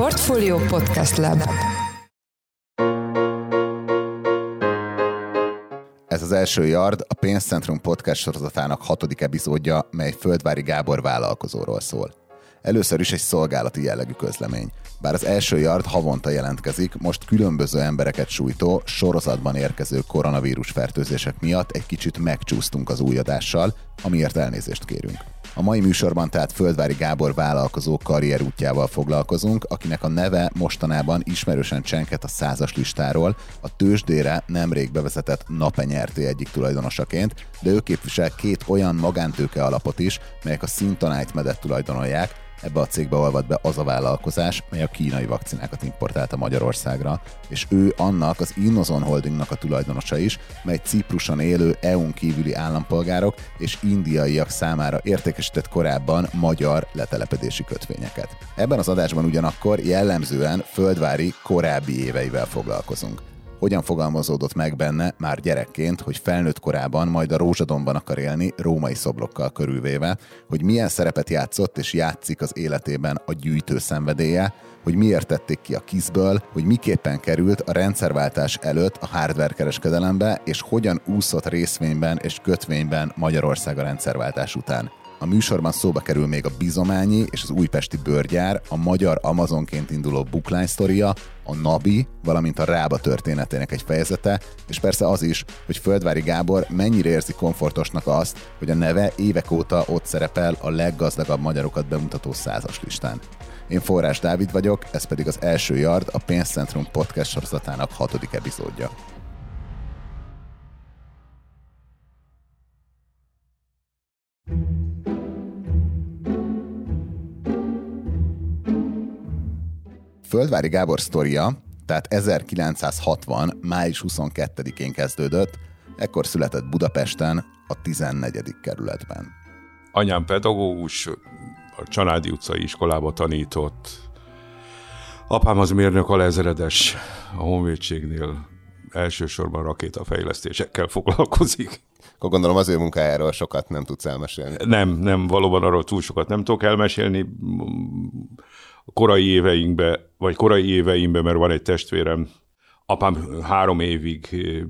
Portfolio Podcast Lab Ez az első Yard, a Pénzcentrum podcast sorozatának hatodik epizódja, mely Földvári Gábor vállalkozóról szól. Először is egy szolgálati jellegű közlemény. Bár az első Yard havonta jelentkezik, most különböző embereket sújtó, sorozatban érkező koronavírus fertőzések miatt egy kicsit megcsúsztunk az új adással, amiért elnézést kérünk. A mai műsorban tehát Földvári Gábor vállalkozó karrierútjával foglalkozunk, akinek a neve mostanában ismerősen csenket a százas listáról, a tőzsdére nemrég bevezetett Napenyerté egyik tulajdonosaként, de ő képvisel két olyan magántőke alapot is, melyek a Sintonite medet tulajdonolják, Ebbe a cégbe olvad be az a vállalkozás, mely a kínai vakcinákat importálta Magyarországra, és ő annak az Innozon Holdingnak a tulajdonosa is, mely Cipruson élő EU-n kívüli állampolgárok és indiaiak számára értékesített korábban magyar letelepedési kötvényeket. Ebben az adásban ugyanakkor jellemzően földvári korábbi éveivel foglalkozunk hogyan fogalmazódott meg benne már gyerekként, hogy felnőtt korában majd a rózsadomban akar élni, római szobrokkal körülvéve, hogy milyen szerepet játszott és játszik az életében a gyűjtő szenvedélye, hogy miért tették ki a kizből, hogy miképpen került a rendszerváltás előtt a hardware kereskedelembe, és hogyan úszott részvényben és kötvényben Magyarország a rendszerváltás után. A műsorban szóba kerül még a Bizományi és az újpesti bőrgyár, a magyar Amazonként induló bookline sztoria, a Nabi, valamint a Rába történetének egy fejezete, és persze az is, hogy Földvári Gábor mennyire érzi komfortosnak azt, hogy a neve évek óta ott szerepel a leggazdagabb magyarokat bemutató százas listán. Én Forrás Dávid vagyok, ez pedig az első Yard, a Pénzcentrum podcast sorozatának hatodik epizódja. Földvári Gábor sztoria, tehát 1960. május 22-én kezdődött, ekkor született Budapesten, a 14. kerületben. Anyám pedagógus, a Csanádi utcai iskolába tanított. Apám az mérnök alezredes a honvédségnél elsősorban rakétafejlesztésekkel foglalkozik. Akkor gondolom az ő munkájáról sokat nem tudsz elmesélni. Nem, nem, valóban arról túl sokat nem tudok elmesélni korai éveinkbe, vagy korai éveimben, mert van egy testvérem, apám három évig eh,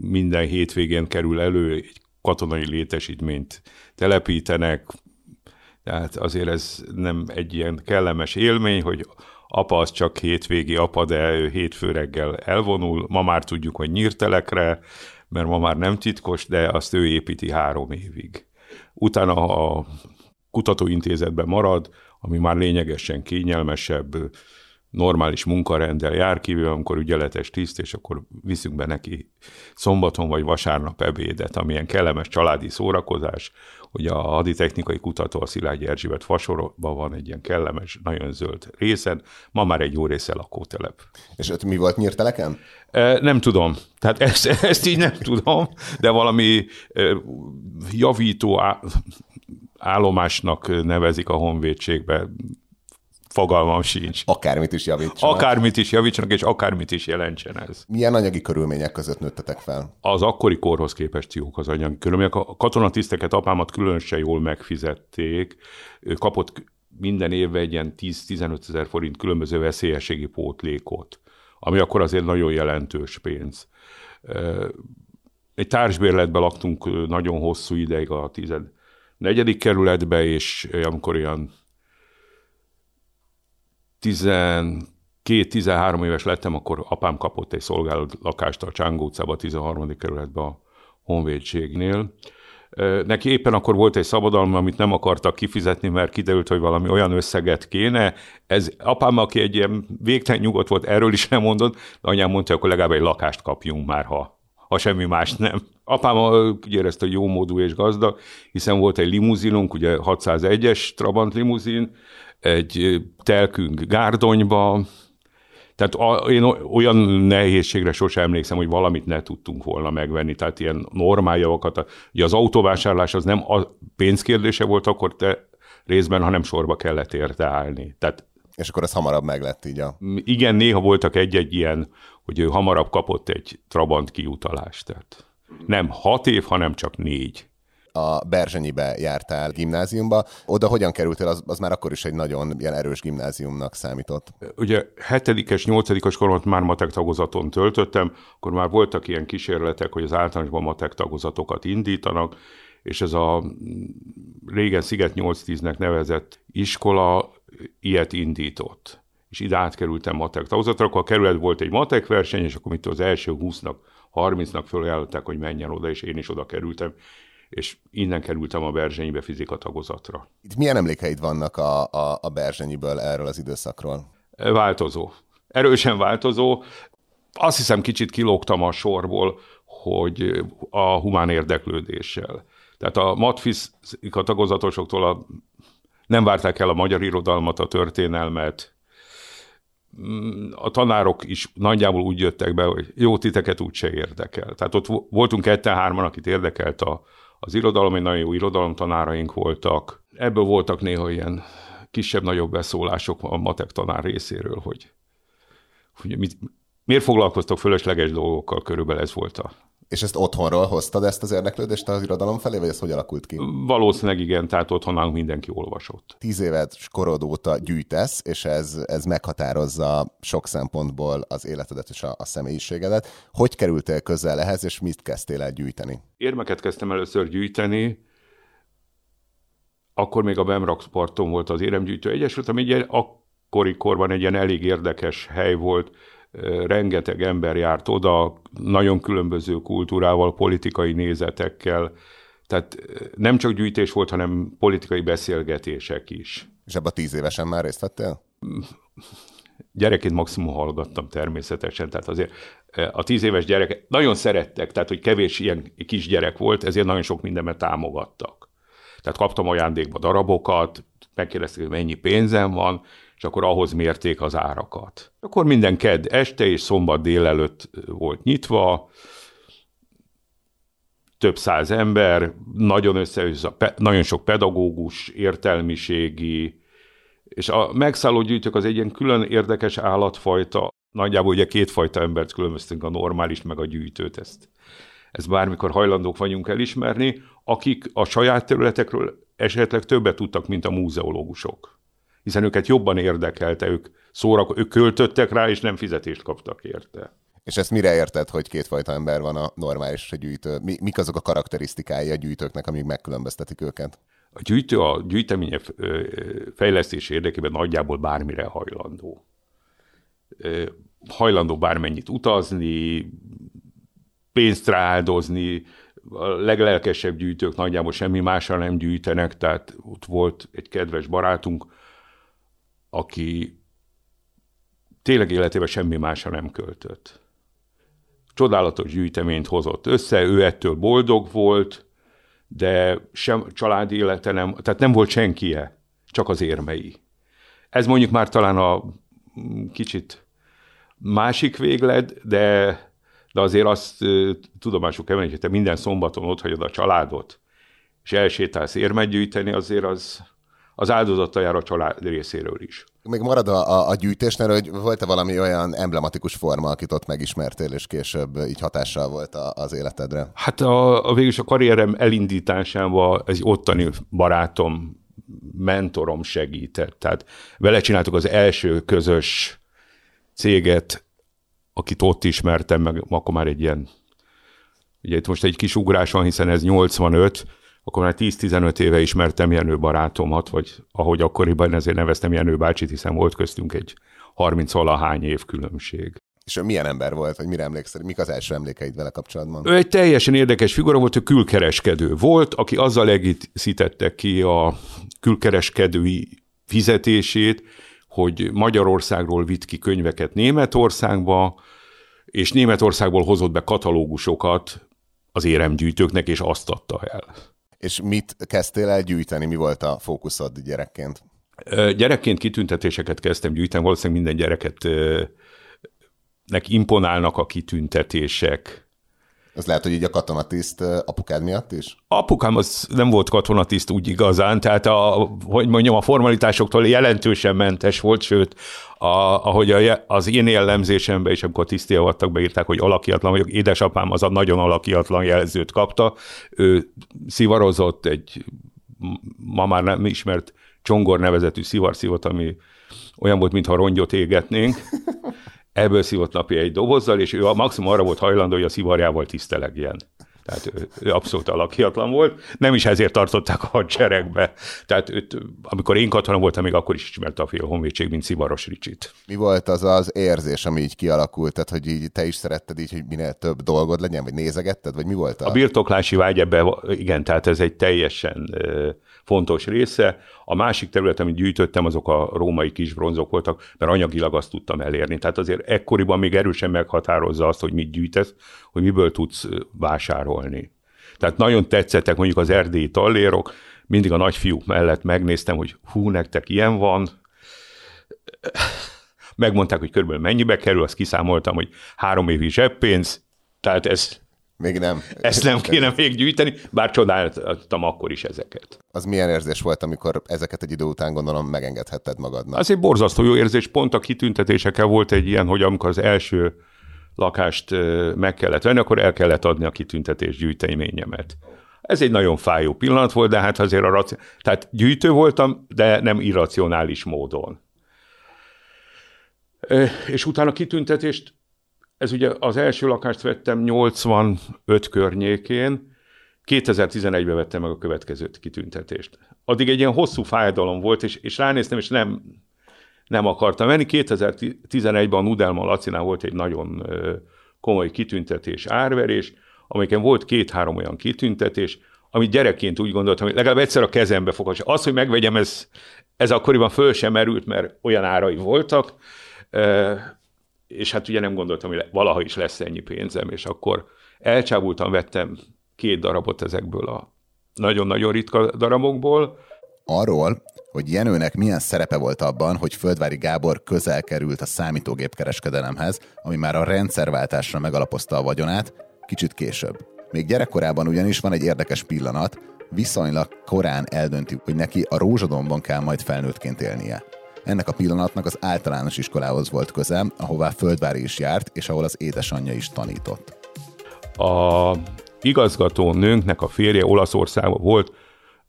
minden hétvégén kerül elő, egy katonai létesítményt telepítenek, tehát azért ez nem egy ilyen kellemes élmény, hogy apa az csak hétvégi apa, de ő hétfő reggel elvonul, ma már tudjuk, hogy nyírtelekre, mert ma már nem titkos, de azt ő építi három évig. Utána a kutatóintézetben marad, ami már lényegesen kényelmesebb, normális munkarendel jár kívül, amikor ügyeletes tiszt, és akkor viszünk be neki szombaton vagy vasárnap ebédet, amilyen kellemes családi szórakozás, hogy a haditechnikai kutató a Szilágyi Erzsébet fasorban van egy ilyen kellemes, nagyon zöld részen, ma már egy jó része lakótelep. És ott mi volt nyírteleken? E, nem tudom. Tehát ezt, ezt így nem tudom, de valami e, javító állomásnak nevezik a honvédségbe, fogalmam sincs. Akármit is javítsanak. Akármit is javítsanak, és akármit is jelentsen ez. Milyen anyagi körülmények között nőttetek fel? Az akkori korhoz képest jók az anyagi körülmények. A katonatiszteket apámat különösen jól megfizették. Ő kapott minden évben egy ilyen 10-15 ezer forint különböző veszélyességi pótlékot, ami akkor azért nagyon jelentős pénz. Egy társbérletben laktunk nagyon hosszú ideig a tized negyedik kerületbe, és amikor olyan 12-13 éves lettem, akkor apám kapott egy szolgáló lakást a Csángó utcában, a 13. kerületben a honvédségnél. Neki éppen akkor volt egy szabadalma, amit nem akartak kifizetni, mert kiderült, hogy valami olyan összeget kéne. Ez apám, aki egy ilyen végtelen nyugodt volt, erről is nem mondott, de anyám mondta, hogy akkor legalább egy lakást kapjunk már, ha ha semmi más nem. Apám úgy érezte, hogy jó módú és gazdag, hiszen volt egy limuzinunk, ugye 601-es Trabant limuzin, egy telkünk Gárdonyba, tehát a, én olyan nehézségre sosem emlékszem, hogy valamit ne tudtunk volna megvenni, tehát ilyen normál javakat. Ugye az autóvásárlás az nem a pénzkérdése volt akkor te részben, hanem sorba kellett érte állni. Tehát és akkor ez hamarabb meg lett így a... Igen, néha voltak egy-egy ilyen, hogy ő hamarabb kapott egy Trabant kiutalást. Tehát nem hat év, hanem csak négy. a Berzsenyibe jártál gimnáziumba. Oda hogyan kerültél, az, az már akkor is egy nagyon ilyen erős gimnáziumnak számított. Ugye hetedikes, nyolcadikos koromat már matek tagozaton töltöttem, akkor már voltak ilyen kísérletek, hogy az általánosban matek tagozatokat indítanak, és ez a régen Sziget 8-10-nek nevezett iskola ilyet indított. És ide átkerültem matek tagozatra, akkor a kerület volt egy matek verseny, és akkor mit az első 20-nak, 30-nak fölajánlották, hogy menjen oda, és én is oda kerültem és innen kerültem a Berzsenyibe fizika tagozatra. Itt milyen emlékeid vannak a, a, a Berzsenyiből erről az időszakról? Változó. Erősen változó. Azt hiszem kicsit kilógtam a sorból, hogy a humán érdeklődéssel. Tehát a matfizika tagozatosoktól a, nem várták el a magyar irodalmat, a történelmet, a tanárok is nagyjából úgy jöttek be, hogy jó, titeket úgyse érdekel. Tehát ott voltunk ketten-hárman, akit érdekelt a, az irodalom, egy nagyon jó irodalomtanáraink voltak. Ebből voltak néha ilyen kisebb-nagyobb beszólások a matek tanár részéről, hogy, hogy mit, miért foglalkoztok fölösleges dolgokkal, körülbelül ez volt a és ezt otthonról hoztad ezt az érdeklődést az irodalom felé, vagy ez hogy alakult ki? Valószínűleg igen, tehát otthon nálunk mindenki olvasott. Tíz évet korod óta gyűjtesz, és ez, ez meghatározza sok szempontból az életedet és a, a személyiségedet. Hogy kerültél közel ehhez, és mit kezdtél el gyűjteni? Érmeket kezdtem először gyűjteni, akkor még a Bemraxparton volt az Éremgyűjtő Egyesület, ami egy akkori korban egy ilyen elég érdekes hely volt, rengeteg ember járt oda, nagyon különböző kultúrával, politikai nézetekkel, tehát nem csak gyűjtés volt, hanem politikai beszélgetések is. És ebben a tíz évesen már részt vettél? Gyerekként maximum hallgattam természetesen, tehát azért a tíz éves gyerek nagyon szerettek, tehát hogy kevés ilyen kisgyerek volt, ezért nagyon sok mindenben támogattak. Tehát kaptam ajándékba darabokat, megkérdezték, hogy mennyi pénzem van, és akkor ahhoz mérték az árakat. Akkor minden kedd este és szombat délelőtt volt nyitva, több száz ember, nagyon össze, nagyon sok pedagógus, értelmiségi, és a megszálló gyűjtők az egy ilyen külön érdekes állatfajta. Nagyjából ugye kétfajta embert különböztünk, a normális meg a gyűjtőt. Ezt, ezt bármikor hajlandók vagyunk elismerni, akik a saját területekről esetleg többet tudtak, mint a múzeológusok hiszen őket jobban érdekelte, ők szórak, ők költöttek rá, és nem fizetést kaptak érte. És ezt mire érted, hogy kétfajta ember van a normális gyűjtő? Mi, mik azok a karakterisztikái a gyűjtőknek, amik megkülönböztetik őket? A gyűjtő a gyűjteménye fejlesztés érdekében nagyjából bármire hajlandó. Hajlandó bármennyit utazni, pénzt rááldozni, a leglelkesebb gyűjtők nagyjából semmi másra nem gyűjtenek, tehát ott volt egy kedves barátunk, aki tényleg életében semmi másra nem költött. Csodálatos gyűjteményt hozott össze, ő ettől boldog volt, de sem családi élete nem, tehát nem volt senkie, csak az érmei. Ez mondjuk már talán a kicsit másik véglet, de, de azért azt tudomásul kell hogy te minden szombaton ott hagyod a családot, és elsétálsz érmet gyűjteni, azért az, az áldozata jár a család részéről is. Még marad a, a, a gyűjtésnél, hogy volt-e valami olyan emblematikus forma, akit ott megismertél, és később így hatással volt a, az életedre? Hát a, a végülis a karrierem elindításában egy ottani barátom, mentorom segített. Tehát vele csináltuk az első közös céget, akit ott ismertem, meg akkor már egy ilyen, ugye itt most egy kis ugrás van, hiszen ez 85, akkor már 10-15 éve ismertem Jenő barátomat, vagy ahogy akkoriban ezért neveztem Jenő bácsit, hiszen volt köztünk egy 30 valahány év különbség. És ő milyen ember volt, vagy mire emlékszel? Mik az első emlékeid vele kapcsolatban? Ő egy teljesen érdekes figura volt, ő külkereskedő volt, aki azzal egészítette ki a külkereskedői fizetését, hogy Magyarországról vitt ki könyveket Németországba, és Németországból hozott be katalógusokat az éremgyűjtőknek, és azt adta el. És mit kezdtél el gyűjteni? Mi volt a fókuszod gyerekként? Gyerekként kitüntetéseket kezdtem gyűjteni, valószínűleg minden gyereket nek imponálnak a kitüntetések. Ez lehet, hogy így a katonatiszt apukád miatt is? Apukám az nem volt katonatiszt úgy igazán, tehát a, hogy mondjam, a formalitásoktól jelentősen mentes volt, sőt, a, ahogy a, az én jellemzésemben is, amikor tisztiavattak beírták, hogy alakiatlan vagyok, édesapám az a nagyon alakiatlan jelzőt kapta, ő szivarozott egy ma már nem ismert csongor nevezetű szivarszívot, ami olyan volt, mintha rongyot égetnénk, ebből szívott napi egy dobozzal, és ő a maximum arra volt hajlandó, hogy a szivarjával tisztelegjen. Tehát ő, ő abszolút alakiatlan volt. Nem is ezért tartották a hadseregbe. Tehát őt, amikor én katona voltam, még akkor is ismerte a fél honvédség, mint Szivaros Ricsit. Mi volt az az érzés, ami így kialakult? Tehát, hogy így te is szeretted így, hogy minél több dolgod legyen, vagy nézegetted, vagy mi volt a... A birtoklási vágy ebbe, igen, tehát ez egy teljesen fontos része. A másik terület, amit gyűjtöttem, azok a római kis bronzok voltak, mert anyagilag azt tudtam elérni. Tehát azért ekkoriban még erősen meghatározza azt, hogy mit gyűjtesz, hogy miből tudsz vásárolni. Tehát nagyon tetszettek mondjuk az erdélyi tallérok, mindig a nagyfiúk mellett megnéztem, hogy hú, nektek ilyen van. Megmondták, hogy körülbelül mennyibe kerül, azt kiszámoltam, hogy három évi zseppénz, tehát ez még nem. Ezt nem kéne még gyűjteni, bár csodáltam akkor is ezeket. Az milyen érzés volt, amikor ezeket egy idő után gondolom megengedhetted magadnak? Az egy borzasztó jó érzés, pont a kitüntetésekkel volt egy ilyen, hogy amikor az első lakást meg kellett venni, akkor el kellett adni a kitüntetés gyűjteményemet. Ez egy nagyon fájó pillanat volt, de hát azért a raci... Tehát gyűjtő voltam, de nem irracionális módon. És utána kitüntetést ez ugye az első lakást vettem 85 környékén, 2011-ben vettem meg a következő kitüntetést. Addig egy ilyen hosszú fájdalom volt, és, és ránéztem, és nem, nem akartam menni. 2011-ben a Nudelma Lacinál volt egy nagyon komoly kitüntetés, árverés, amelyiken volt két-három olyan kitüntetés, amit gyerekként úgy gondoltam, hogy legalább egyszer a kezembe fogom. Az, hogy megvegyem, ez, ez akkoriban föl sem merült, mert olyan árai voltak és hát ugye nem gondoltam, hogy valaha is lesz ennyi pénzem, és akkor elcsábultan vettem két darabot ezekből a nagyon-nagyon ritka darabokból. Arról, hogy Jenőnek milyen szerepe volt abban, hogy Földvári Gábor közel került a számítógépkereskedelemhez, ami már a rendszerváltásra megalapozta a vagyonát, kicsit később. Még gyerekkorában ugyanis van egy érdekes pillanat, viszonylag korán eldönti, hogy neki a rózsadomban kell majd felnőttként élnie. Ennek a pillanatnak az általános iskolához volt köze, ahová Földvári is járt, és ahol az édesanyja is tanított. A igazgató nőnknek a férje Olaszországban volt,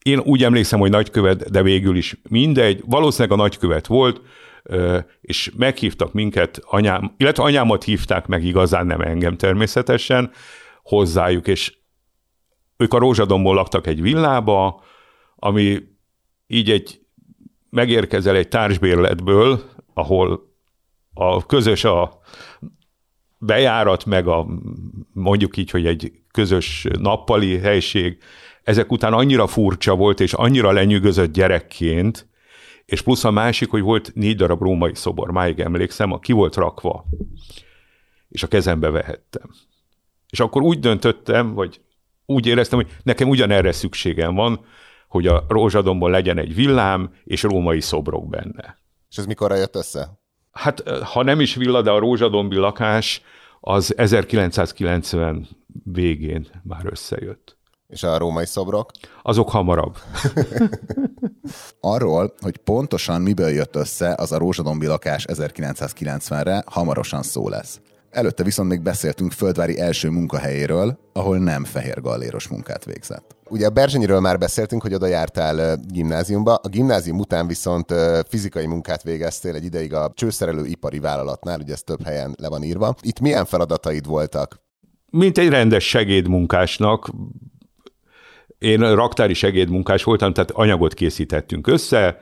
én úgy emlékszem, hogy nagykövet, de végül is mindegy, valószínűleg a nagykövet volt, és meghívtak minket, anyám, illetve anyámat hívták meg igazán, nem engem természetesen, hozzájuk, és ők a Rózsadomból laktak egy villába, ami így egy megérkezel egy társbérletből, ahol a közös a bejárat, meg a mondjuk így, hogy egy közös nappali helység, ezek után annyira furcsa volt, és annyira lenyűgözött gyerekként, és plusz a másik, hogy volt négy darab római szobor, máig emlékszem, a ki volt rakva, és a kezembe vehettem. És akkor úgy döntöttem, vagy úgy éreztem, hogy nekem ugyanerre szükségem van, hogy a rózsadomban legyen egy villám, és római szobrok benne. És ez mikor jött össze? Hát, ha nem is villa, de a rózsadombi lakás az 1990 végén már összejött. És a római szobrok? Azok hamarabb. Arról, hogy pontosan miből jött össze az a rózsadombi lakás 1990-re, hamarosan szó lesz. Előtte viszont még beszéltünk Földvári első munkahelyéről, ahol nem fehér galléros munkát végzett. Ugye a Berzsenyiről már beszéltünk, hogy oda jártál gimnáziumba, a gimnázium után viszont fizikai munkát végeztél egy ideig a csőszerelő ipari vállalatnál, ugye ez több helyen le van írva. Itt milyen feladataid voltak? Mint egy rendes segédmunkásnak, én raktári segédmunkás voltam, tehát anyagot készítettünk össze,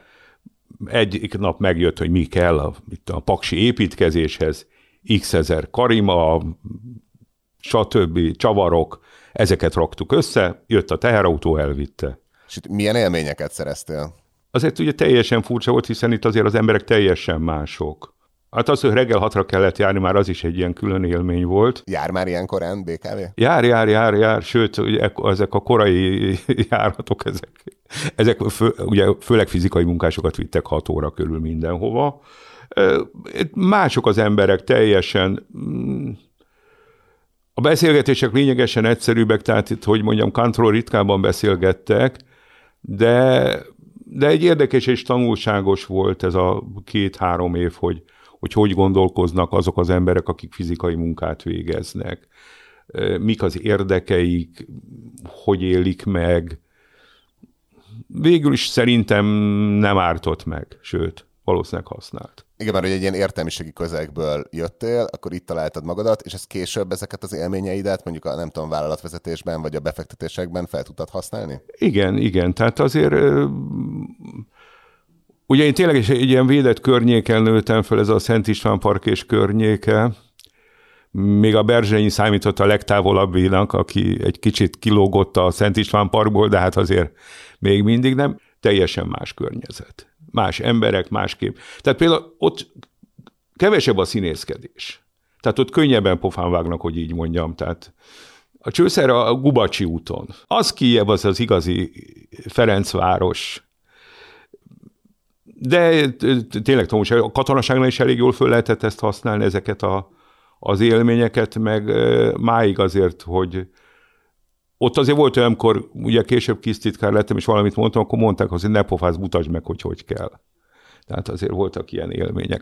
egy nap megjött, hogy mi kell a, itt a paksi építkezéshez, x ezer karima, stb. csavarok, ezeket raktuk össze, jött a teherautó, elvitte. És itt milyen élményeket szereztél? Azért ugye teljesen furcsa volt, hiszen itt azért az emberek teljesen mások. Hát az, hogy reggel hatra kellett járni, már az is egy ilyen külön élmény volt. Jár már ilyen korán BKV? Jár, jár, jár, jár, sőt, ugye, ezek a korai járatok, ezek, ezek fő, ugye főleg fizikai munkásokat vittek hat óra körül mindenhova. Mások az emberek teljesen, mm, A beszélgetések lényegesen egyszerűbbek, tehát itt, hogy mondjam, kantról ritkában beszélgettek, de, de egy érdekes és tanulságos volt ez a két-három év, hogy, hogy hogy gondolkoznak azok az emberek, akik fizikai munkát végeznek, mik az érdekeik, hogy élik meg. Végül is szerintem nem ártott meg, sőt, valószínűleg használt. Igen, mert hogy egy ilyen értelmiségi közegből jöttél, akkor itt találtad magadat, és ez később ezeket az élményeidet, mondjuk a nem tudom, vállalatvezetésben vagy a befektetésekben fel tudtad használni? Igen, igen. Tehát azért ugye én tényleg egy ilyen védett környéken nőttem fel, ez a Szent István Park és környéke, még a Berzsenyi számított a legtávolabbinak, aki egy kicsit kilógott a Szent István Parkból, de hát azért még mindig nem. Teljesen más környezet más emberek, másképp. Tehát például ott kevesebb a színészkedés. Tehát ott könnyebben pofán vágnak, hogy így mondjam. Tehát a csőszer a Gubacsi úton. Az Kijev az az igazi Ferencváros. De tényleg tanulság, a katonaságnál is elég jól föl lehetett ezt használni, ezeket a, az élményeket, meg máig azért, hogy ott azért volt olyankor, ugye később titkár lettem, és valamit mondtam, akkor mondták, hogy ne pofáz, mutasd meg, hogy hogy kell. Tehát azért voltak ilyen élmények.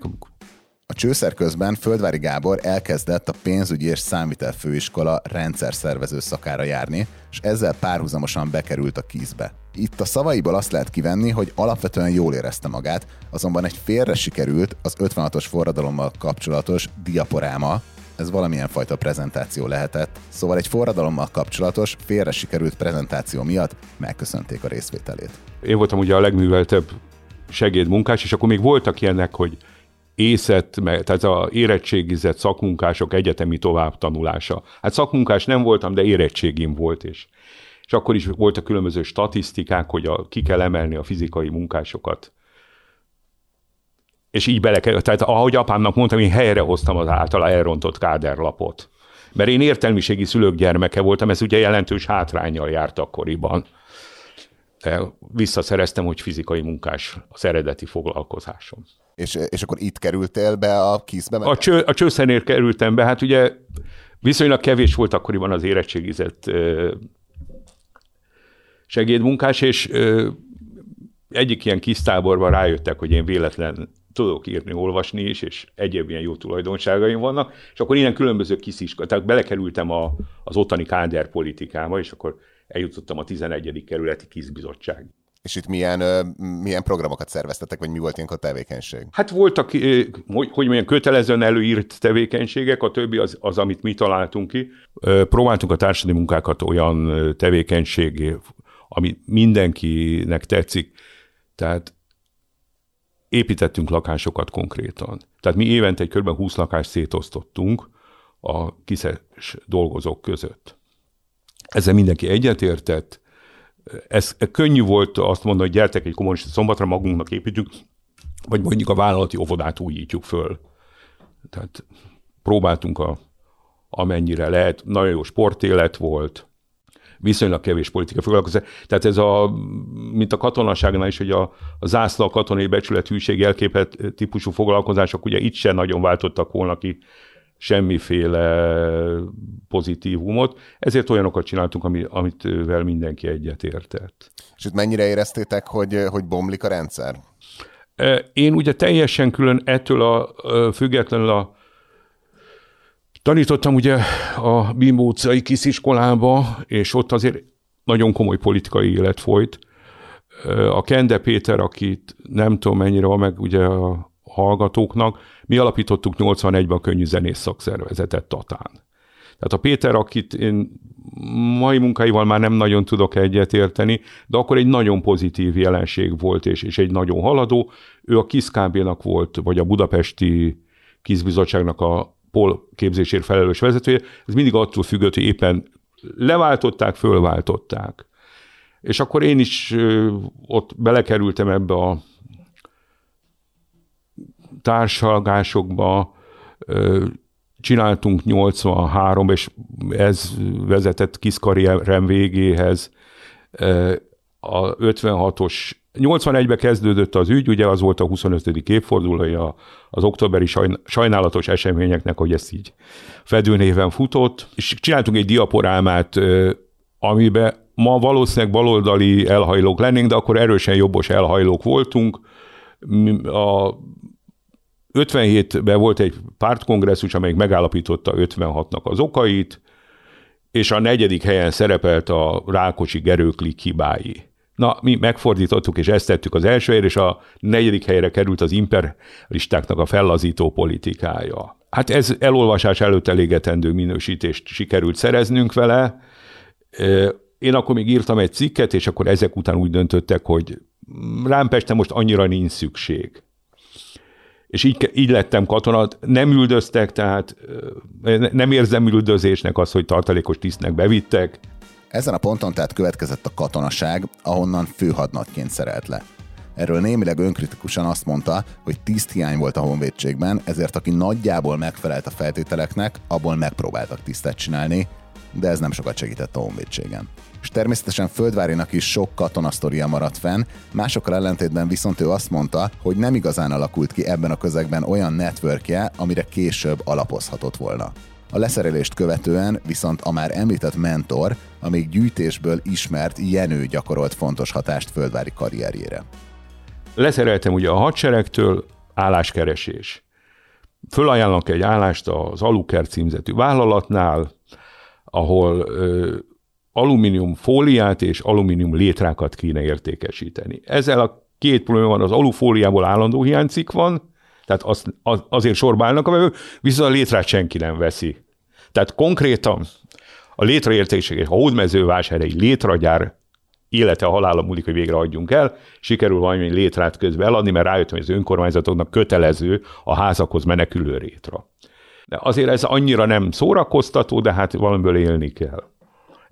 A csőszer közben Földvári Gábor elkezdett a pénzügyi és számvitelfőiskola szervező szakára járni, és ezzel párhuzamosan bekerült a kízbe. Itt a szavaiból azt lehet kivenni, hogy alapvetően jól érezte magát, azonban egy félre sikerült az 56-os forradalommal kapcsolatos diaporáma, ez valamilyen fajta prezentáció lehetett, szóval egy forradalommal kapcsolatos, félre sikerült prezentáció miatt megköszönték a részvételét. Én voltam ugye a legműveltebb segédmunkás, és akkor még voltak ilyenek, hogy észet, tehát a érettségizett szakmunkások egyetemi továbbtanulása. Hát szakmunkás nem voltam, de érettségim volt, és, és akkor is voltak különböző statisztikák, hogy a, ki kell emelni a fizikai munkásokat és így bele kell, tehát ahogy apámnak mondtam, én helyre hoztam az általa elrontott káderlapot. Mert én értelmiségi szülők gyermeke voltam, ez ugye jelentős hátrányjal járt akkoriban. Visszaszereztem, hogy fizikai munkás az eredeti foglalkozásom. És, és akkor itt kerültél be a kízbe? A, cső, a csőszenér kerültem be, hát ugye viszonylag kevés volt akkoriban az érettségizett segédmunkás, és egyik ilyen kis táborban rájöttek, hogy én véletlen tudok írni, olvasni is, és egyéb ilyen jó tulajdonságaim vannak, és akkor innen különböző kisziska, tehát belekerültem a, az ottani káder politikába, és akkor eljutottam a 11. kerületi kizbizottság. És itt milyen, milyen programokat szerveztetek, vagy mi volt ilyenkor tevékenység? Hát voltak, hogy, hogy milyen kötelezően előírt tevékenységek, a többi az, az, amit mi találtunk ki. Próbáltunk a társadalmi munkákat olyan tevékenységé, ami mindenkinek tetszik. Tehát építettünk lakásokat konkrétan. Tehát mi évente egy kb. 20 lakást szétosztottunk a kiszes dolgozók között. Ezzel mindenki egyetértett. Ez, könnyű volt azt mondani, hogy gyertek egy kommunista szombatra, magunknak építjük, vagy mondjuk a vállalati óvodát újítjuk föl. Tehát próbáltunk a, amennyire lehet. Nagyon jó sportélet volt, viszonylag kevés politika foglalkozás. Tehát ez a, mint a katonaságnál is, hogy a, a zászló, a katonai becsület, hűség, jelképet típusú foglalkozások ugye itt sem nagyon váltottak volna ki semmiféle pozitívumot, ezért olyanokat csináltunk, ami, amit vel mindenki egyet értett. És itt mennyire éreztétek, hogy, hogy bomlik a rendszer? Én ugye teljesen külön ettől a függetlenül a Tanítottam ugye a Bimbo utcai kisziskolába, és ott azért nagyon komoly politikai élet folyt. A Kende Péter, akit nem tudom mennyire van meg ugye a hallgatóknak, mi alapítottuk 81-ben a könnyű zenész szakszervezetet Tatán. Tehát a Péter, akit én mai munkáival már nem nagyon tudok egyet érteni, de akkor egy nagyon pozitív jelenség volt, és, és egy nagyon haladó. Ő a Kiszkábénak volt, vagy a budapesti kizbizottságnak a pol képzésért felelős vezetője, ez mindig attól függött, hogy éppen leváltották, fölváltották. És akkor én is ott belekerültem ebbe a társalgásokba, csináltunk 83 és ez vezetett kis karrierem végéhez. A 56-os 81-ben kezdődött az ügy, ugye az volt a 25. évfordulója az októberi sajnálatos eseményeknek, hogy ezt így fedőnéven futott, és csináltunk egy diaporámát, amiben ma valószínűleg baloldali elhajlók lennénk, de akkor erősen jobbos elhajlók voltunk. A 57-ben volt egy pártkongresszus, amelyik megállapította 56-nak az okait, és a negyedik helyen szerepelt a Rákocsi Gerőklik hibái. Na, mi megfordítottuk, és ezt tettük az első helyre, és a negyedik helyre került az imperialistáknak a fellazító politikája. Hát ez elolvasás előtt elégetendő minősítést sikerült szereznünk vele. Én akkor még írtam egy cikket, és akkor ezek után úgy döntöttek, hogy rám Pesten most annyira nincs szükség. És így, így lettem katonat, nem üldöztek, tehát nem érzem üldözésnek az, hogy tartalékos tisztnek bevittek, ezen a ponton tehát következett a katonaság, ahonnan főhadnagyként szerelt le. Erről némileg önkritikusan azt mondta, hogy tiszthiány volt a honvédségben, ezért aki nagyjából megfelelt a feltételeknek, abból megpróbáltak tisztet csinálni, de ez nem sokat segített a honvédségen. És természetesen Földvárinak is sok katonasztoria maradt fenn, másokkal ellentétben viszont ő azt mondta, hogy nem igazán alakult ki ebben a közegben olyan networkje, amire később alapozhatott volna. A leszerelést követően viszont a már említett mentor, a még gyűjtésből ismert Jenő gyakorolt fontos hatást földvári karrierjére. Leszereltem ugye a hadseregtől álláskeresés. Fölajánlok egy állást az Aluker címzetű vállalatnál, ahol ö, alumínium fóliát és alumínium létrákat kéne értékesíteni. Ezzel a két probléma van, az alufóliából állandó hiánycik van, tehát az, az, azért a vevők, viszont a létrát senki nem veszi. Tehát konkrétan a létraértékség, a hódmezővásárhelyi létragyár élete a halála múlik, hogy végre adjunk el, sikerül valami létrát közben eladni, mert rájöttem, hogy az önkormányzatoknak kötelező a házakhoz menekülő rétra. De azért ez annyira nem szórakoztató, de hát valamiből élni kell.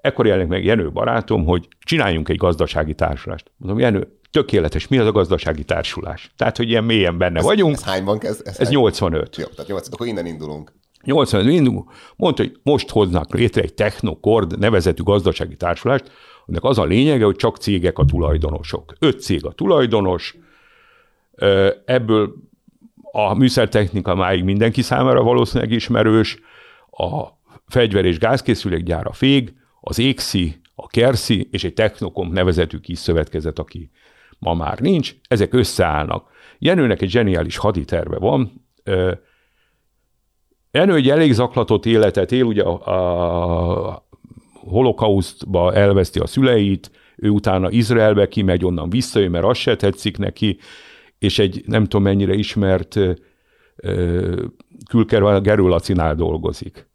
Ekkor jelenik meg Jenő barátom, hogy csináljunk egy gazdasági társulást. Mondom, Jenő, tökéletes, mi az a gazdasági társulás? Tehát, hogy ilyen mélyen benne ez, vagyunk. Ez hányban kezd? Ez, ez 85. Jó, tehát 85, akkor innen indulunk. 85 indulunk. Mondta, hogy most hoznak létre egy Technokord nevezetű gazdasági társulást, annak az a lényege, hogy csak cégek a tulajdonosok. Öt cég a tulajdonos, ebből a műszertechnika máig mindenki számára valószínűleg ismerős, a fegyver- és gázkészülékgyár a FÉG, az ÉXI, a KERSZI és egy Technokom nevezetű kis szövetkezet, aki ma már nincs, ezek összeállnak. Jenőnek egy zseniális haditerve van, Jenő egy elég zaklatott életet él, ugye a, a holokausztba elveszti a szüleit, ő utána Izraelbe kimegy, onnan visszajön, mert az se tetszik neki, és egy nem tudom mennyire ismert külker Gerő Lacinál dolgozik.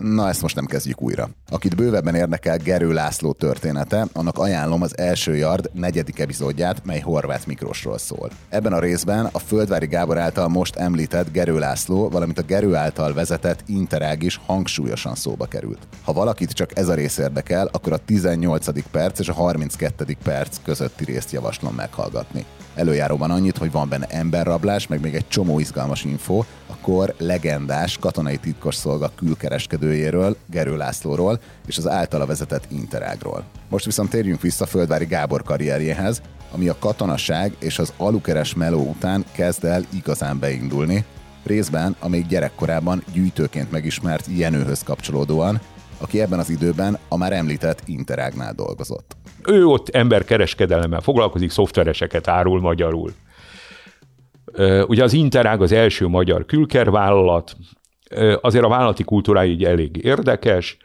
Na ezt most nem kezdjük újra. Akit bővebben érdekel Gerő László története, annak ajánlom az első Yard negyedik epizódját, mely Horváth Mikrosról szól. Ebben a részben a Földvári Gábor által most említett Gerő László, valamint a Gerő által vezetett Interág is hangsúlyosan szóba került. Ha valakit csak ez a rész érdekel, akkor a 18. perc és a 32. perc közötti részt javaslom meghallgatni. Előjáróban annyit, hogy van benne emberrablás, meg még egy csomó izgalmas info, akkor legendás katonai titkos szolga külkereskedőjéről, Gerő Lászlóról és az általa vezetett Interágról. Most viszont térjünk vissza Földvári Gábor karrierjéhez, ami a katonaság és az alukeres meló után kezd el igazán beindulni, részben a még gyerekkorában gyűjtőként megismert Jenőhöz kapcsolódóan, aki ebben az időben a már említett Interágnál dolgozott. Ő ott emberkereskedelemmel foglalkozik, szoftvereseket árul magyarul. Ugye az Interág az első magyar külkervállalat, azért a vállalati kultúrája így elég érdekes,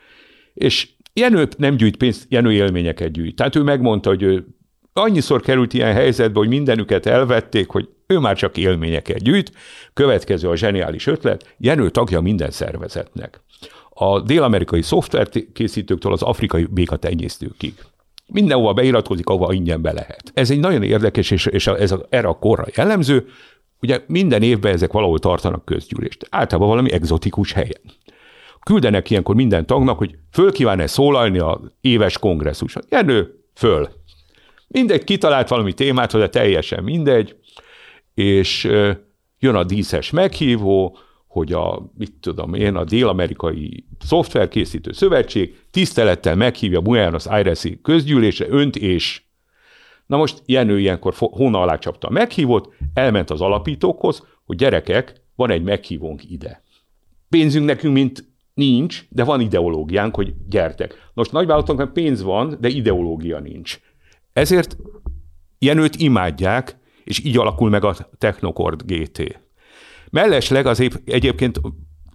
és Jenő nem gyűjt pénzt, Jenő élményeket gyűjt. Tehát ő megmondta, hogy ő annyiszor került ilyen helyzetbe, hogy mindenüket elvették, hogy ő már csak élményeket gyűjt. Következő a zseniális ötlet, Jenő tagja minden szervezetnek. A dél-amerikai szoftverkészítőktől az afrikai békatenyésztőkig. Mindenhova beiratkozik, ahova ingyen be lehet. Ez egy nagyon érdekes, és, és ez a, erre a korra jellemző, Ugye minden évben ezek valahol tartanak közgyűlést. Általában valami egzotikus helyen. Küldenek ilyenkor minden tagnak, hogy föl kíván-e szólalni a éves kongresszuson. Jenő, föl. Mindegy, kitalált valami témát, hogy teljesen mindegy, és jön a díszes meghívó, hogy a, mit tudom én, a Dél-Amerikai Szoftverkészítő Szövetség tisztelettel meghívja Buenos Aires-i közgyűlésre önt és Na most Jenő ilyenkor hóna alá csapta a meghívót, elment az alapítókhoz, hogy gyerekek, van egy meghívónk ide. Pénzünk nekünk, mint nincs, de van ideológiánk, hogy gyertek. Most nagyvállalatoknak pénz van, de ideológia nincs. Ezért Jenőt imádják, és így alakul meg a Technocord GT. Mellesleg az épp, egyébként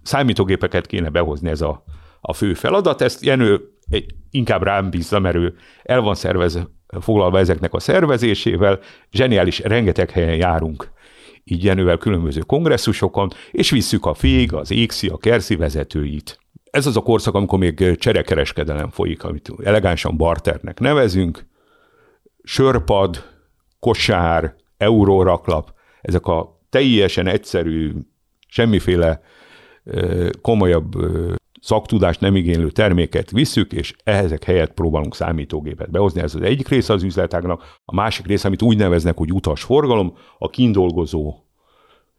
számítógépeket kéne behozni ez a, a fő feladat, ezt Jenő inkább rám bízza, mert ő el van szervezve, foglalva ezeknek a szervezésével, zseniális, rengeteg helyen járunk így Jenővel különböző kongresszusokon, és visszük a FÉG, az ÉXI, a KERSZI vezetőit. Ez az a korszak, amikor még cserekereskedelem folyik, amit elegánsan barternek nevezünk. Sörpad, kosár, euróraklap, ezek a teljesen egyszerű, semmiféle komolyabb szaktudást nem igénylő terméket visszük, és ehhezek helyett próbálunk számítógépet behozni. Ez az egyik része az üzletágnak. A másik része, amit úgy neveznek, hogy utasforgalom, a kindolgozó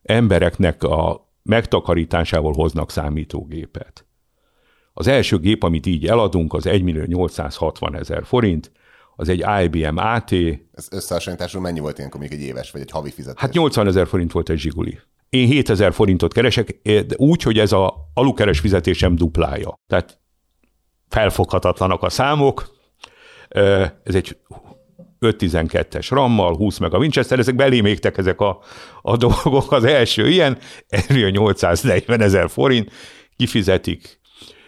embereknek a megtakarításával hoznak számítógépet. Az első gép, amit így eladunk, az 1 millió 860 ezer forint, az egy IBM AT. Ez összehasonlításról mennyi volt ilyenkor még egy éves, vagy egy havi fizetés? Hát 80 ezer forint volt egy zsiguli. Én 7000 forintot keresek, úgy, hogy ez a alukeres fizetésem duplája. Tehát felfoghatatlanak a számok. Ez egy 512-es rammal, 20 meg a Winchester, ezek belémégtek ezek a, a dolgok. Az első ilyen, erről 840 ezer forint, kifizetik,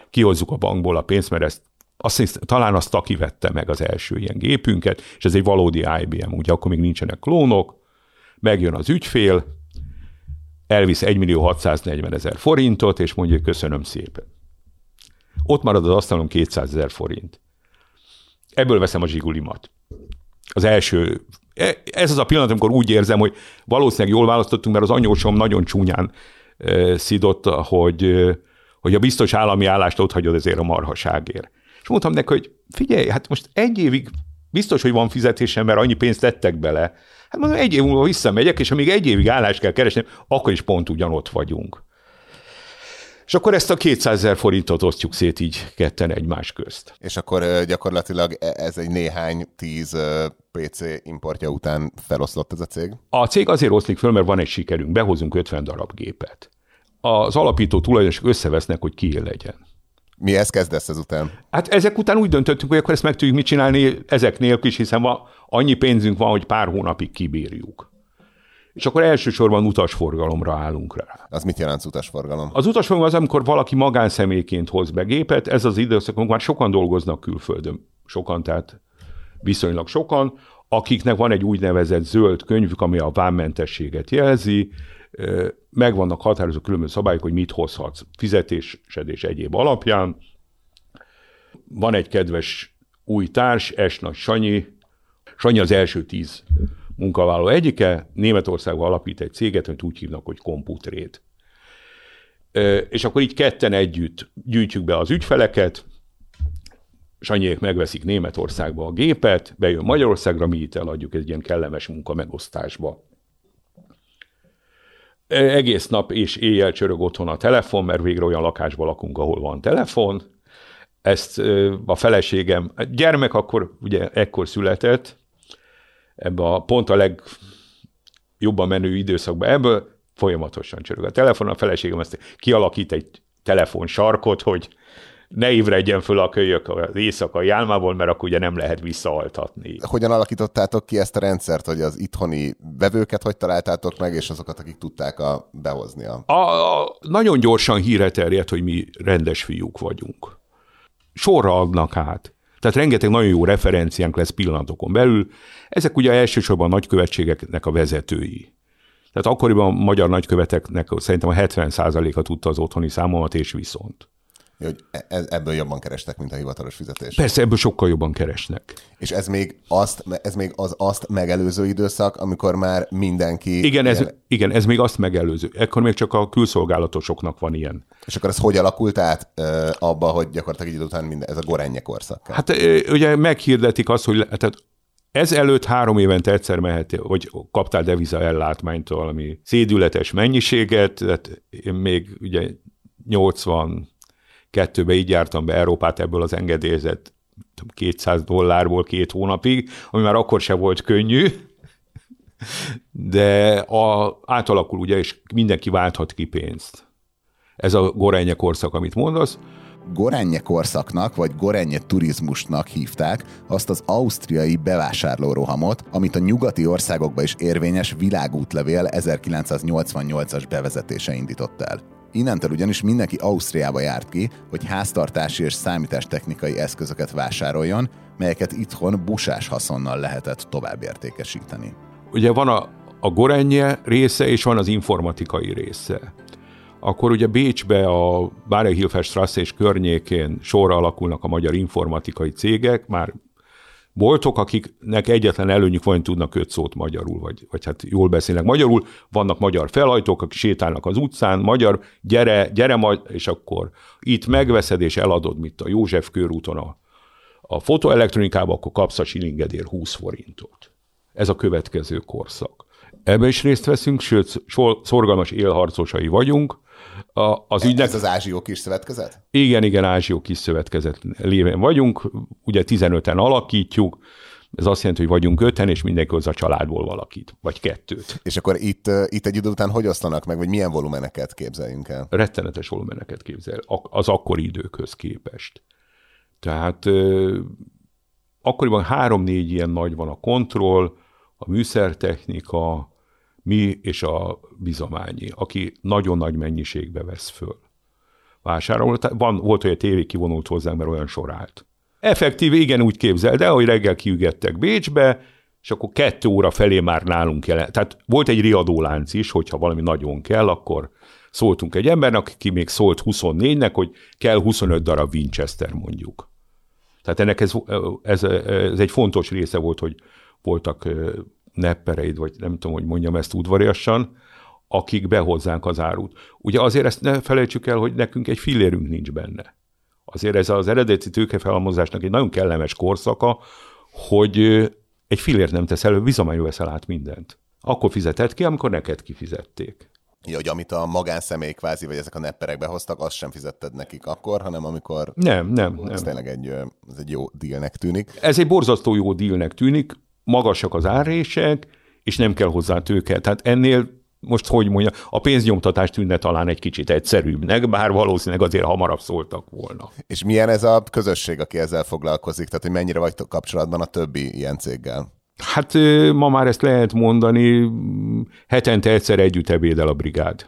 kihozzuk a bankból a pénzt, mert ezt azt hisz, talán azt aki vette meg az első ilyen gépünket, és ez egy valódi IBM, ugye akkor még nincsenek klónok, megjön az ügyfél, elvisz 1 millió 640 ezer forintot, és mondja, hogy köszönöm szépen. Ott marad az asztalon 200 ezer forint. Ebből veszem a zsigulimat. Az első, e, ez az a pillanat, amikor úgy érzem, hogy valószínűleg jól választottunk, mert az anyósom nagyon csúnyán e, szidott, hogy, e, hogy a biztos állami állást ott hagyod ezért a marhaságért. És mondtam neki, hogy figyelj, hát most egy évig biztos, hogy van fizetésem, mert annyi pénzt tettek bele, Hát mondom, egy év múlva visszamegyek, és amíg egy évig állást kell keresni, akkor is pont ugyanott vagyunk. És akkor ezt a 200 ezer forintot osztjuk szét így ketten egymás közt. És akkor gyakorlatilag e, ez egy néhány tíz PC importja után feloszlott ez a cég? A cég azért oszlik föl, mert van egy sikerünk, behozunk 50 darab gépet. Az alapító tulajdonosok összevesznek, hogy ki legyen. Mihez kezdesz ezután? Hát ezek után úgy döntöttünk, hogy akkor ezt meg tudjuk mit csinálni ezek nélkül is, hiszen ma annyi pénzünk van, hogy pár hónapig kibírjuk. És akkor elsősorban utasforgalomra állunk rá. Az mit jelent utasforgalom? Az utasforgalom az, amikor valaki magánszemélyként hoz be gépet, ez az időszak, amikor már sokan dolgoznak külföldön. Sokan, tehát viszonylag sokan, akiknek van egy úgynevezett zöld könyvük, ami a vámmentességet jelzi, meg vannak határozó különböző szabályok, hogy mit hozhatsz fizetésed és egyéb alapján. Van egy kedves új társ, Esna Sanyi. Sanyi az első tíz munkavállaló egyike, Németországban alapít egy céget, amit úgy hívnak, hogy Computrét. És akkor így ketten együtt gyűjtjük be az ügyfeleket, Sanyiék megveszik Németországba a gépet, bejön Magyarországra, mi itt eladjuk egy ilyen kellemes munka megosztásba. Egész nap és éjjel csörög otthon a telefon, mert végre olyan lakásban lakunk, ahol van telefon. Ezt a feleségem, gyermek akkor ugye ekkor született, ebbe a pont a legjobban menő időszakban ebből folyamatosan csörög a telefon, a feleségem ezt kialakít egy telefonsarkot, hogy ne ébredjen föl a kölyök az éjszakai álmából, mert akkor ugye nem lehet visszaaltatni. Hogyan alakítottátok ki ezt a rendszert, hogy az itthoni vevőket hogy találtátok meg, és azokat, akik tudták a, behozni? A... A, a, nagyon gyorsan híre terjedt, hogy mi rendes fiúk vagyunk. Sorra adnak át. Tehát rengeteg nagyon jó referenciánk lesz pillanatokon belül. Ezek ugye elsősorban a nagykövetségeknek a vezetői. Tehát akkoriban a magyar nagyköveteknek szerintem a 70%-a tudta az otthoni számomat, és viszont hogy e, ebből jobban keresnek, mint a hivatalos fizetés. Persze, ebből sokkal jobban keresnek. És ez még, azt, ez még az azt megelőző időszak, amikor már mindenki... Igen, ez, ilyen... igen, ez még azt megelőző. Ekkor még csak a külszolgálatosoknak van ilyen. És akkor ez hogy alakult át ö, abba, hogy gyakorlatilag egy idő után minden, ez a gorenje korszak? Hát ö, ugye meghirdetik azt, hogy tehát Ezelőtt három évente egyszer mehet, vagy kaptál deviza ellátmányt valami szédületes mennyiséget, tehát én még ugye 82-ben így jártam be Európát ebből az engedélyezett 200 dollárból két hónapig, ami már akkor se volt könnyű, de a, átalakul ugye, és mindenki válthat ki pénzt. Ez a gorenye korszak, amit mondasz. Gorenje korszaknak vagy gorenje turizmusnak hívták azt az ausztriai bevásárlórohamot, amit a nyugati országokba is érvényes világútlevél 1988-as bevezetése indított el. Innentől ugyanis mindenki Ausztriába járt ki, hogy háztartási és számítástechnikai eszközöket vásároljon, melyeket itthon busás haszonnal lehetett továbbértékesíteni. Ugye van a, a gorenje része, és van az informatikai része. Akkor ugye Bécsbe a Bárehilfestrasse és környékén sorra alakulnak a magyar informatikai cégek, már boltok, akiknek egyetlen előnyük van, hogy tudnak öt szót magyarul, vagy, vagy hát jól beszélnek magyarul, vannak magyar felajtók, akik sétálnak az utcán, magyar, gyere, gyere és akkor itt megveszed és eladod, mint a József körúton a, a fotoelektronikába, akkor kapsz a silingedér 20 forintot. Ez a következő korszak. Ebben is részt veszünk, sőt, szorgalmas élharcosai vagyunk. A, az ügynek... Ez az Ázsió kis szövetkezet? Igen, igen, Ázsió kis szövetkezet lévén vagyunk. Ugye 15-en alakítjuk, ez azt jelenti, hogy vagyunk öten, és mindenki az a családból valakit, vagy kettőt. És akkor itt, itt egy idő után hogy osztanak meg, vagy milyen volumeneket képzeljünk el? Rettenetes volumeneket képzel, az akkori időkhöz képest. Tehát akkoriban három-négy ilyen nagy van a kontroll, a műszertechnika, mi és a bizományi, aki nagyon nagy mennyiségbe vesz föl. Vásárol, van, volt, a tévé kivonult hozzánk, mert olyan sor állt. Effektív, igen, úgy képzel, de hogy reggel kiügettek Bécsbe, és akkor kettő óra felé már nálunk jelen. Tehát volt egy riadólánc is, hogyha valami nagyon kell, akkor szóltunk egy embernek, aki még szólt 24-nek, hogy kell 25 darab Winchester mondjuk. Tehát ennek ez, ez, ez egy fontos része volt, hogy voltak neppereid, vagy nem tudom, hogy mondjam ezt udvariasan, akik behozzánk az árut. Ugye azért ezt ne felejtsük el, hogy nekünk egy fillérünk nincs benne. Azért ez az eredeti tőkefelhalmozásnak egy nagyon kellemes korszaka, hogy egy fillért nem tesz elő, bizományú veszel át mindent. Akkor fizetett ki, amikor neked kifizették. Ja, hogy amit a magánszemély kvázi, vagy ezek a nepperek behoztak, azt sem fizetted nekik akkor, hanem amikor... Nem, nem. Ez nem. tényleg egy, ez egy jó dílnek tűnik. Ez egy borzasztó jó dílnek tűnik, magasak az árrések, és nem kell hozzá tőke. Tehát ennél most hogy mondja, a pénznyomtatás tűnne talán egy kicsit egyszerűbbnek, bár valószínűleg azért hamarabb szóltak volna. És milyen ez a közösség, aki ezzel foglalkozik? Tehát, hogy mennyire vagy kapcsolatban a többi ilyen céggel? Hát ma már ezt lehet mondani, hetente egyszer együtt ebédel a brigád.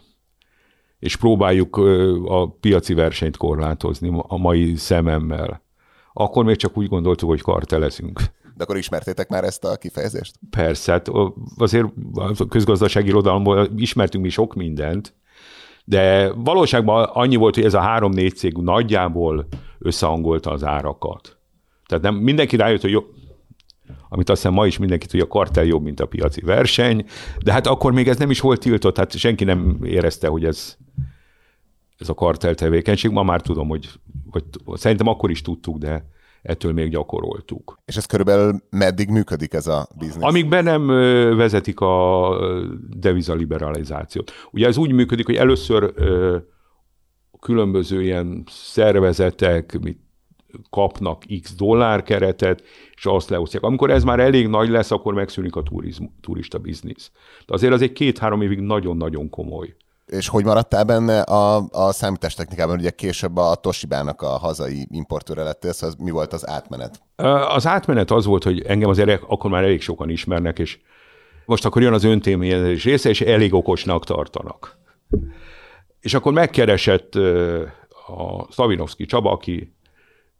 És próbáljuk a piaci versenyt korlátozni a mai szememmel. Akkor még csak úgy gondoltuk, hogy kartelezünk. De akkor ismertétek már ezt a kifejezést? Persze, hát azért a közgazdasági irodalomból ismertünk mi sok mindent, de valóságban annyi volt, hogy ez a három-négy cég nagyjából összehangolta az árakat. Tehát nem, mindenki rájött, hogy jó, amit azt hiszem ma is mindenki tudja, a kartel jobb, mint a piaci verseny, de hát akkor még ez nem is volt tiltott, hát senki nem érezte, hogy ez, ez a kartel tevékenység. Ma már tudom, hogy, hogy szerintem akkor is tudtuk, de ettől még gyakoroltuk. És ez körülbelül meddig működik ez a biznisz? Amíg be nem vezetik a devizaliberalizációt. Ugye ez úgy működik, hogy először különböző ilyen szervezetek, mit kapnak x dollár keretet, és azt leosztják. Amikor ez már elég nagy lesz, akkor megszűnik a turizm, turista biznisz. De azért az egy két-három évig nagyon-nagyon komoly és hogy maradtál benne a, a számítástechnikában? Ugye később a Toshiba-nak a hazai importőre lettél, szóval mi volt az átmenet? Az átmenet az volt, hogy engem azért akkor már elég sokan ismernek, és most akkor jön az öntéményezés része, és elég okosnak tartanak. És akkor megkeresett a Szavinovszki Csaba, aki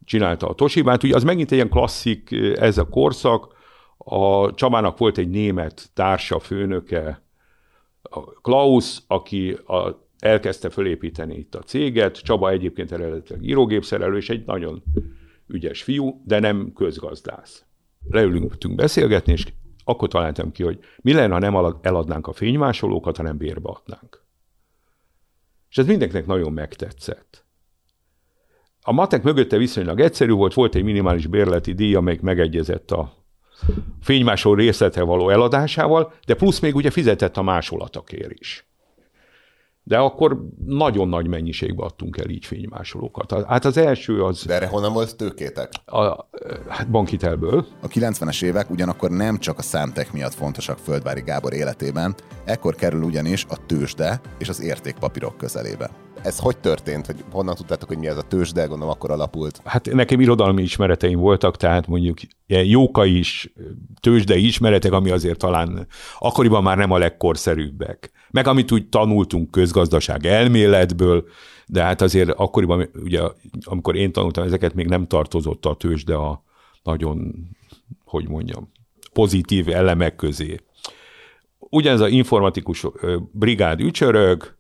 csinálta a Toshibát. Ugye az megint egy ilyen klasszik, ez a korszak. A Csabának volt egy német társa, főnöke, Klaus, aki a, elkezdte fölépíteni itt a céget, Csaba egyébként eredetileg írógépszerelő, és egy nagyon ügyes fiú, de nem közgazdász. Leülünk beszélgetni, és akkor találtam ki, hogy mi lenne, ha nem eladnánk a fénymásolókat, hanem bérbe adnánk. És ez mindenkinek nagyon megtetszett. A matek mögötte viszonylag egyszerű volt, volt egy minimális bérleti díj, amelyik megegyezett a fénymásoló részletre való eladásával, de plusz még ugye fizetett a másolatokért is. De akkor nagyon nagy mennyiségbe adtunk el így fénymásolókat. Hát az első az... De erre honnan volt tőkétek? A, hát bankitelből. A 90-es évek ugyanakkor nem csak a számtek miatt fontosak Földvári Gábor életében, ekkor kerül ugyanis a tőzsde és az értékpapírok közelébe. Ez hogy történt, hogy honnan tudtátok, hogy mi ez a tőzsde, gondolom akkor alapult? Hát nekem irodalmi ismereteim voltak, tehát mondjuk jóka is, tőzsdei ismeretek, ami azért talán akkoriban már nem a legkorszerűbbek meg amit úgy tanultunk közgazdaság elméletből, de hát azért akkoriban, ugye, amikor én tanultam, ezeket még nem tartozott a tőzs, de a nagyon, hogy mondjam, pozitív elemek közé. Ugyanez az informatikus brigád ücsörög,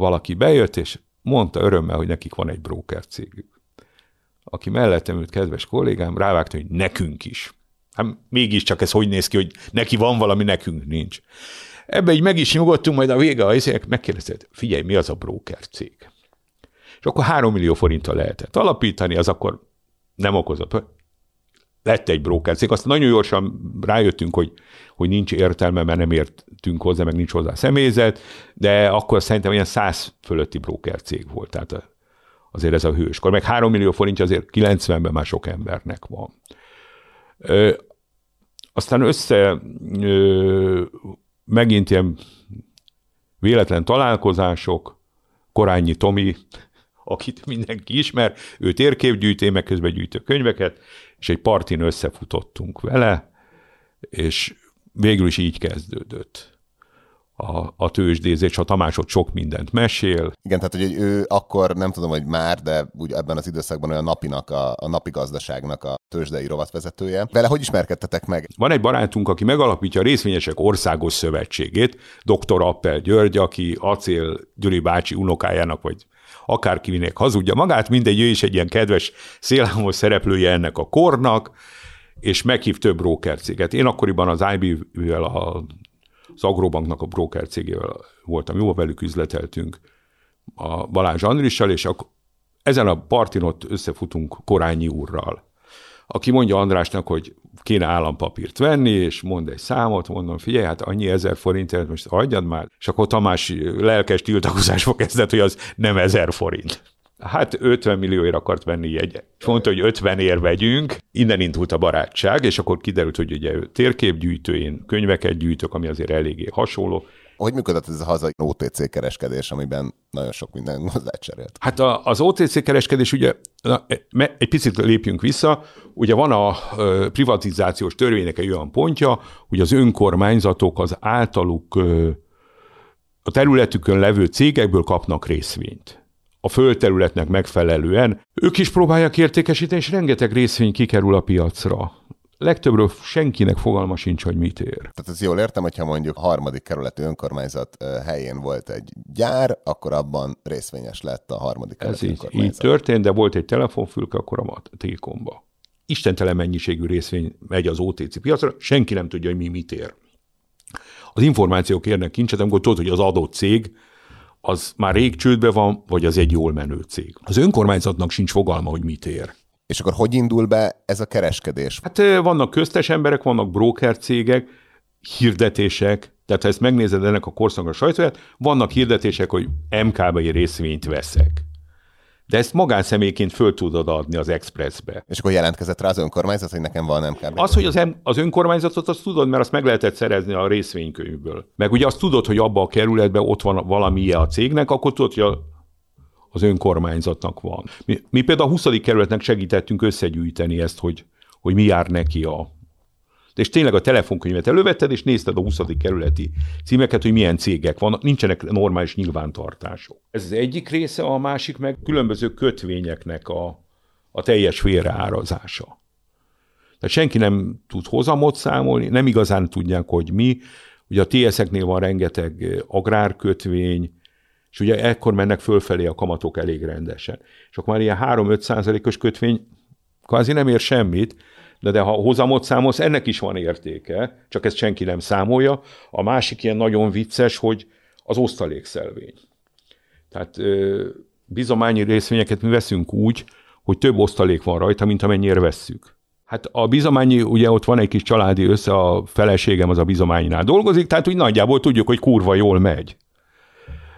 valaki bejött, és mondta örömmel, hogy nekik van egy broker cégük. Aki mellettem ült, kedves kollégám, rávágta, hogy nekünk is. Hát mégiscsak ez hogy néz ki, hogy neki van valami, nekünk nincs. Ebbe így meg is nyugodtunk, majd a vége a izének megkérdezett, figyelj, mi az a broker cég? És akkor három millió forinttal lehetett alapítani, az akkor nem okozott. Lett egy broker cég. Aztán nagyon gyorsan rájöttünk, hogy, hogy nincs értelme, mert nem értünk hozzá, meg nincs hozzá személyzet, de akkor szerintem ilyen száz fölötti broker cég volt. Tehát azért ez a hőskor. Meg három millió forint azért 90-ben már sok embernek van. Ö, aztán össze ö, megint ilyen véletlen találkozások, Korányi Tomi, akit mindenki ismer, ő térképgyűjté, meg közben gyűjtő könyveket, és egy partin összefutottunk vele, és végül is így kezdődött a, a tőzsdézés, a Tamás ott sok mindent mesél. Igen, tehát hogy ő akkor nem tudom, hogy már, de úgy ebben az időszakban olyan napinak, a, a napi gazdaságnak a tőzsdei rovatvezetője. Vele hogy ismerkedtetek meg? Van egy barátunk, aki megalapítja a Részvényesek Országos Szövetségét, dr. Appel György, aki Acél Gyuri bácsi unokájának, vagy akárkinek hazudja magát, mindegy, ő is egy ilyen kedves szélhámos szereplője ennek a kornak, és meghív több broker céget. Én akkoriban az IB-vel, az Agrobanknak a broker cégével voltam, jó, velük üzleteltünk a Balázs Andrissal, és akkor ezen a partin ott összefutunk Korányi úrral aki mondja Andrásnak, hogy kéne állampapírt venni, és mond egy számot, mondom, figyelj, hát annyi ezer forintért most adjad már, és akkor Tamás lelkes tiltakozásba kezdett, hogy az nem ezer forint. Hát 50 millióért akart venni jegyet. Mondta, hogy 50 ér vegyünk, innen indult a barátság, és akkor kiderült, hogy ugye térképgyűjtő, én könyveket gyűjtök, ami azért eléggé hasonló, hogy működött ez a hazai OTC kereskedés, amiben nagyon sok minden hozzácserélt? Hát a, az OTC kereskedés ugye, na, egy picit lépjünk vissza, ugye van a privatizációs törvénynek egy olyan pontja, hogy az önkormányzatok az általuk a területükön levő cégekből kapnak részvényt a földterületnek megfelelően. Ők is próbálják értékesíteni, és rengeteg részvény kikerül a piacra legtöbbről senkinek fogalma sincs, hogy mit ér. Tehát ez jól értem, hogyha mondjuk a harmadik kerületi önkormányzat helyén volt egy gyár, akkor abban részvényes lett a harmadik kerületi ez így, így történt, de volt egy telefonfülke akkor a Tékomba. Istentelen mennyiségű részvény megy az OTC piacra, senki nem tudja, hogy mi mit ér. Az információk érnek kincset, amikor tudod, hogy az adott cég az már rég csődbe van, vagy az egy jól menő cég. Az önkormányzatnak sincs fogalma, hogy mit ér. És akkor hogy indul be ez a kereskedés? Hát vannak köztes emberek, vannak broker cégek, hirdetések, tehát ha ezt megnézed ennek a korszaknak a sajtóját, vannak hirdetések, hogy MKB-i részvényt veszek. De ezt magánszemélyként föl tudod adni az Expressbe. És akkor jelentkezett rá az önkormányzat, hogy nekem van MKB? Az, hogy az, az önkormányzatot, azt tudod, mert azt meg lehetett szerezni a részvénykönyvből. Meg ugye azt tudod, hogy abba a kerületben ott van valami a cégnek, akkor tudod, hogy a az önkormányzatnak van. Mi, mi például a 20. kerületnek segítettünk összegyűjteni ezt, hogy, hogy mi jár neki a és tényleg a telefonkönyvet elővetted, és nézted a 20. kerületi címeket, hogy milyen cégek vannak, nincsenek normális nyilvántartások. Ez az egyik része, a másik meg különböző kötvényeknek a, a teljes félreárazása. Tehát senki nem tud hozamot számolni, nem igazán tudják, hogy mi. Ugye a TS-eknél van rengeteg agrárkötvény, és ugye ekkor mennek fölfelé a kamatok elég rendesen. És akkor már ilyen 3-5 százalékos kötvény kvázi nem ér semmit, de, de ha hozamot számolsz, ennek is van értéke, csak ezt senki nem számolja. A másik ilyen nagyon vicces, hogy az osztalékszelvény. Tehát ö, bizományi részvényeket mi veszünk úgy, hogy több osztalék van rajta, mint amennyire vesszük. Hát a bizományi, ugye ott van egy kis családi össze, a feleségem az a bizománynál dolgozik, tehát úgy nagyjából tudjuk, hogy kurva jól megy.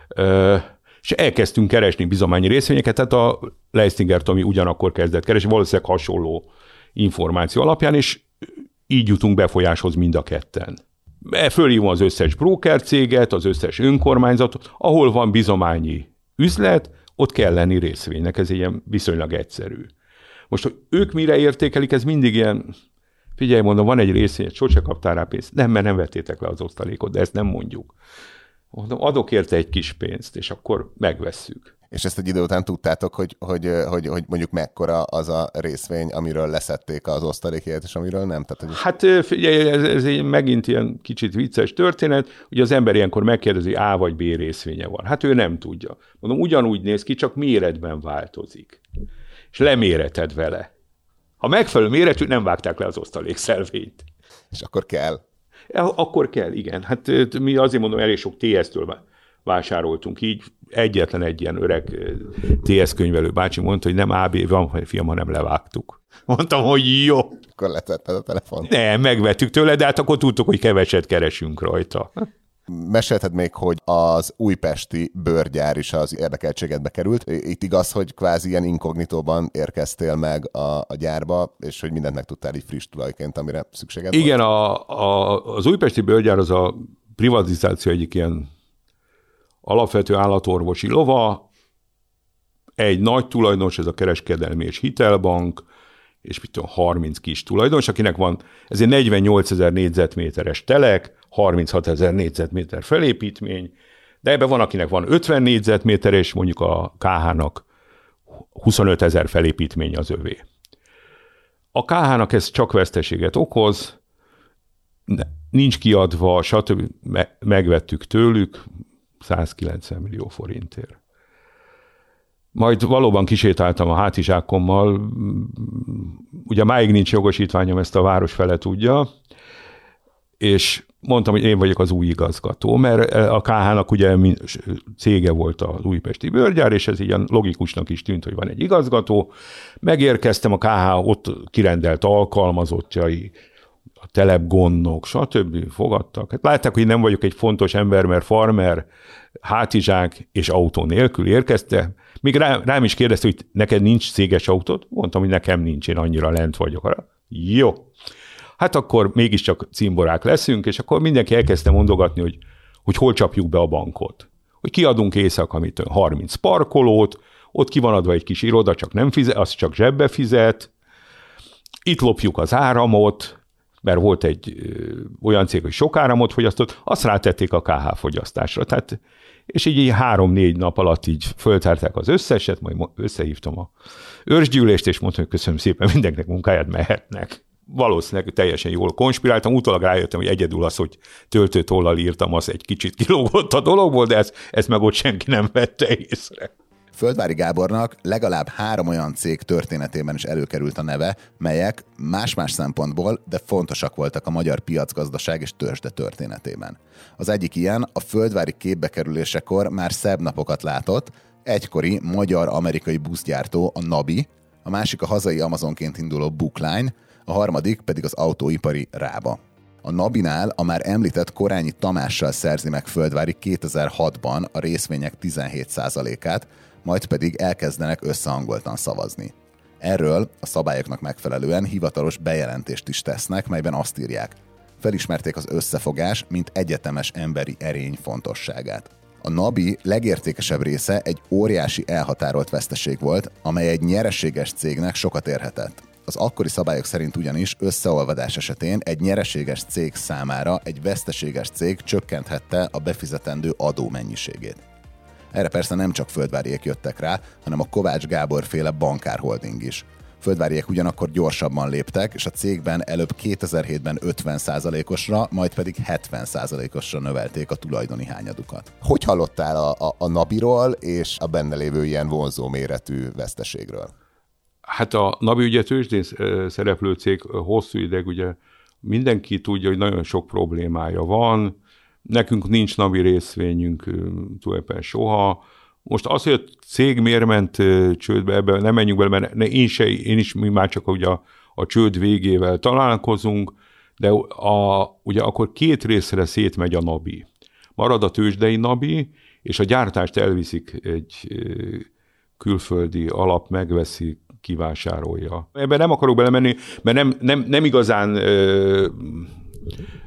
Ö, és elkezdtünk keresni bizományi részvényeket, tehát a Leistinger Tomi ugyanakkor kezdett keresni, valószínűleg hasonló információ alapján, és így jutunk befolyáshoz mind a ketten. E, fölhívom az összes broker céget, az összes önkormányzatot, ahol van bizományi üzlet, ott kell lenni részvénynek, ez ilyen viszonylag egyszerű. Most, hogy ők mire értékelik, ez mindig ilyen, figyelj, mondom, van egy részvény, sose kaptál rá pénzt. Nem, mert nem vettétek le az osztalékot, de ezt nem mondjuk. Mondom, adok érte egy kis pénzt, és akkor megvesszük. És ezt egy idő után tudtátok, hogy, hogy, hogy, hogy mondjuk mekkora az a részvény, amiről leszették az osztalékját, és amiről nem? Tehát, hogy... Hát figyelj, ez, ez egy megint ilyen kicsit vicces történet. Ugye az ember ilyenkor megkérdezi, A vagy B részvénye van. Hát ő nem tudja. Mondom, ugyanúgy néz ki, csak méretben változik. És leméreted vele. Ha megfelelő méretű, nem vágták le az osztalékszelvényt. És akkor kell. Akkor kell, igen. Hát mi azért mondom, elég sok TS-től vásároltunk így. Egyetlen egy ilyen öreg TS könyvelő bácsi mondta, hogy nem AB van, fiam, hanem levágtuk. Mondtam, hogy jó. Akkor letetted a telefon. Nem, megvettük tőle, de hát akkor tudtuk, hogy keveset keresünk rajta. Mesélted még, hogy az újpesti bőrgyár is az érdekeltségedbe került. Itt igaz, hogy kvázi ilyen inkognitóban érkeztél meg a, a gyárba, és hogy mindent meg tudtál így friss tulajként, amire szükséged Igen, volt? A, a, az újpesti bőrgyár az a privatizáció egyik ilyen alapvető állatorvosi lova, egy nagy tulajdonos, ez a kereskedelmi és hitelbank, és mit tudom, 30 kis tulajdonos, akinek van, ez egy 48 ezer négyzetméteres telek, 36 ezer négyzetméter felépítmény, de ebben van, akinek van 50 négyzetméter, és mondjuk a KH-nak 25 ezer felépítmény az övé. A KH-nak ez csak veszteséget okoz, nincs kiadva, stb. megvettük tőlük 190 millió forintért. Majd valóban kisétáltam a hátizsákommal, ugye máig nincs jogosítványom, ezt a város fele tudja, és mondtam, hogy én vagyok az új igazgató, mert a KH-nak ugye cége volt az újpesti bőrgyár, és ez ilyen logikusnak is tűnt, hogy van egy igazgató. Megérkeztem, a KH ott kirendelt alkalmazottjai, a telepgondnok, stb. fogadtak. Hát látták, hogy nem vagyok egy fontos ember, mert farmer, hátizsák és autó nélkül érkezte. Még rá, rám is kérdezte, hogy neked nincs céges autót? Mondtam, hogy nekem nincs, én annyira lent vagyok. Arra. Jó. Hát akkor mégiscsak cimborák leszünk, és akkor mindenki elkezdte mondogatni, hogy, hogy hol csapjuk be a bankot. Hogy kiadunk éjszaka, amit 30 parkolót, ott ki van adva egy kis iroda, csak nem fizet, az csak zsebbe fizet, itt lopjuk az áramot, mert volt egy olyan cég, hogy sok áramot fogyasztott, azt rátették a KH fogyasztásra. Tehát, és így, így három-négy nap alatt így föltárták az összeset, majd összehívtam a őrsgyűlést, és mondtam, hogy köszönöm szépen, mindenkinek munkáját mehetnek. Valószínűleg teljesen jól konspiráltam, utólag rájöttem, hogy egyedül az, hogy töltőtollal írtam, az egy kicsit kilógott a dologból, de ezt, ezt meg ott senki nem vette észre. Földvári Gábornak legalább három olyan cég történetében is előkerült a neve, melyek más-más szempontból, de fontosak voltak a magyar piacgazdaság és törzsde történetében. Az egyik ilyen a földvári képbekerülésekor már szebb napokat látott, egykori magyar-amerikai buszgyártó a Nabi, a másik a hazai Amazonként induló Bookline, a harmadik pedig az autóipari Rába. A Nabinál a már említett Korányi Tamással szerzi meg Földvári 2006-ban a részvények 17%-át, majd pedig elkezdenek összehangoltan szavazni. Erről a szabályoknak megfelelően hivatalos bejelentést is tesznek, melyben azt írják. Felismerték az összefogás, mint egyetemes emberi erény fontosságát. A Nabi legértékesebb része egy óriási elhatárolt veszteség volt, amely egy nyereséges cégnek sokat érhetett. Az akkori szabályok szerint ugyanis összeolvadás esetén egy nyereséges cég számára egy veszteséges cég csökkenthette a befizetendő adó mennyiségét. Erre persze nem csak földváriek jöttek rá, hanem a Kovács Gábor féle bankárholding is. Földváriek ugyanakkor gyorsabban léptek, és a cégben előbb 2007-ben 50%-osra, majd pedig 70%-osra növelték a tulajdoni hányadukat. Hogy hallottál a, a, a Nabiról és a benne lévő ilyen vonzó méretű veszteségről? Hát a Nabi ugye tőzsdén szereplő cég hosszú ideig ugye mindenki tudja, hogy nagyon sok problémája van, nekünk nincs Nabi részvényünk tulajdonképpen soha. Most az, hogy a cég miért ment csődbe, ebbe nem menjünk bele, mert én, se, én is mi már csak ugye a, a csőd végével találkozunk, de a, ugye akkor két részre szétmegy a NABI. Marad a tőzsdei NABI, és a gyártást elviszik egy külföldi alap, megveszi, kivásárolja. Ebben nem akarok belemenni, mert nem, nem, nem igazán ö,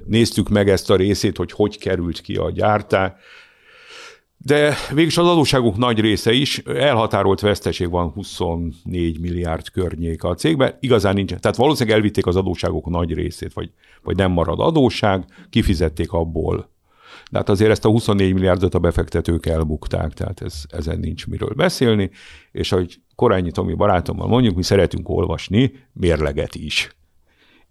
néztük meg ezt a részét, hogy hogy került ki a gyártás. De végülis az adósságunk nagy része is, elhatárolt veszteség van 24 milliárd környék a cégben, igazán nincs. Tehát valószínűleg elvitték az adósságok nagy részét, vagy, vagy nem marad adósság, kifizették abból. De hát azért ezt a 24 milliárdot a befektetők elbukták, tehát ez, ezen nincs miről beszélni, és ahogy Korányi Tomi barátommal mondjuk, mi szeretünk olvasni mérleget is.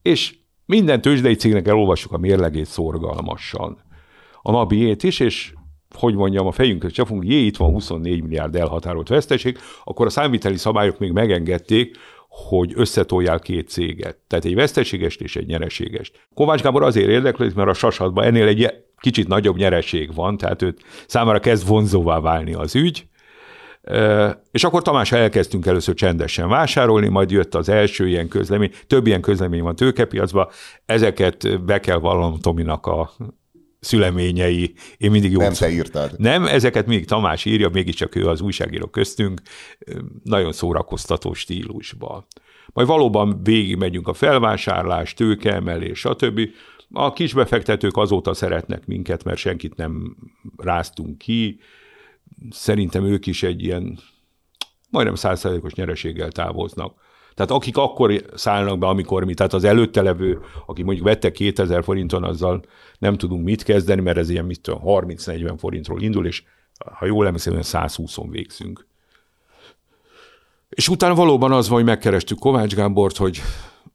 És minden tőzsdei cégnek elolvassuk a mérlegét szorgalmasan. A nabiét is, és hogy mondjam, a fejünket csapunk, jé, itt van 24 milliárd elhatárolt veszteség, akkor a számviteli szabályok még megengedték, hogy összetolják két céget. Tehát egy veszteségest és egy nyereségest. Kovács Gábor azért érdeklődik, mert a sasatban ennél egy kicsit nagyobb nyereség van, tehát őt számára kezd vonzóvá válni az ügy, és akkor Tamás elkezdtünk először csendesen vásárolni, majd jött az első ilyen közlemény, több ilyen közlemény van tőkepiacban, ezeket be kell vallanom Tominak a szüleményei. Én mindig jó. Nem te írtad. Nem, ezeket mindig Tamás írja, mégiscsak ő az újságíró köztünk, nagyon szórakoztató stílusban. Majd valóban végig megyünk a felvásárlás, tőkeemelés, stb. A kisbefektetők azóta szeretnek minket, mert senkit nem ráztunk ki. Szerintem ők is egy ilyen majdnem százszerzékos nyereséggel távoznak. Tehát akik akkor szállnak be, amikor mi, tehát az előtte levő, aki mondjuk vette 2000 forinton, azzal nem tudunk mit kezdeni, mert ez ilyen mit 30-40 forintról indul, és ha jól emlékszem, 120-on végzünk. És utána valóban az van, hogy megkerestük Kovács Gábort, hogy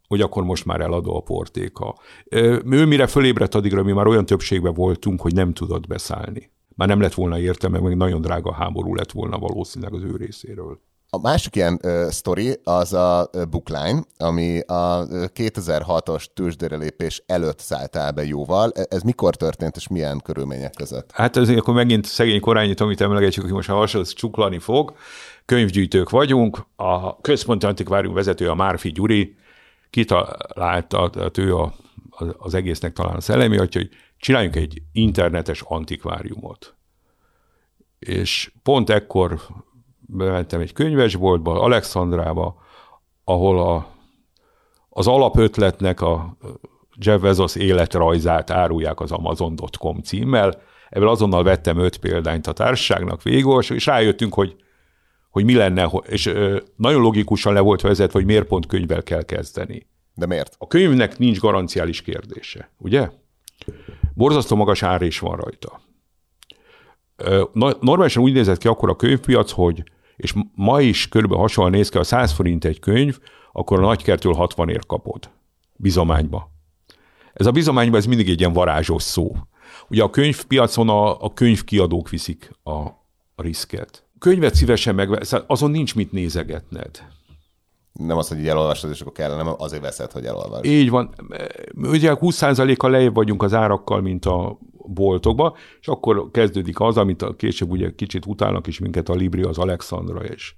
hogy akkor most már eladó a portéka. Ő mire fölébredt addigra, mi már olyan többségben voltunk, hogy nem tudott beszállni. Már nem lett volna értelme, meg nagyon drága háború lett volna valószínűleg az ő részéről. A másik ilyen uh, sztori az a bookline, ami a 2006-os tőzsdére lépés előtt szállt el be jóval. E, ez mikor történt, és milyen körülmények között? Hát ez akkor megint szegény korányit, amit emlegetjük, aki most a hasonló csuklani fog. Könyvgyűjtők vagyunk, a központi antikvárium vezető a Márfi Gyuri, kitalálta, tehát ő a, az egésznek talán a szellemi atya, hogy csináljunk egy internetes antikváriumot. És pont ekkor bementem egy könyvesboltba, Alexandrába, ahol a, az alapötletnek a Jeff Bezos életrajzát árulják az Amazon.com címmel. Ebből azonnal vettem öt példányt a társaságnak végül, és rájöttünk, hogy, hogy mi lenne, és nagyon logikusan le volt vezetve, hogy miért pont könyvvel kell kezdeni. De miért? A könyvnek nincs garanciális kérdése, ugye? Borzasztó magas ár is van rajta. Normálisan úgy nézett ki akkor a könyvpiac, hogy és ma is körülbelül hasonlóan néz ki, a 100 forint egy könyv, akkor a nagykertől 60 ér kapod. Bizományba. Ez a bizományba ez mindig egy ilyen varázsos szó. Ugye a könyvpiacon a, a könyvkiadók viszik a, a riszket. Könyvet szívesen meg, azon nincs mit nézegetned. Nem az, hogy elolvasod, és akkor kell, nem azért veszed, hogy elolvasd. Így van. Ugye 20%-kal lejjebb vagyunk az árakkal, mint a boltokba, és akkor kezdődik az, amit később ugye kicsit utálnak is minket a Libri, az Alexandra és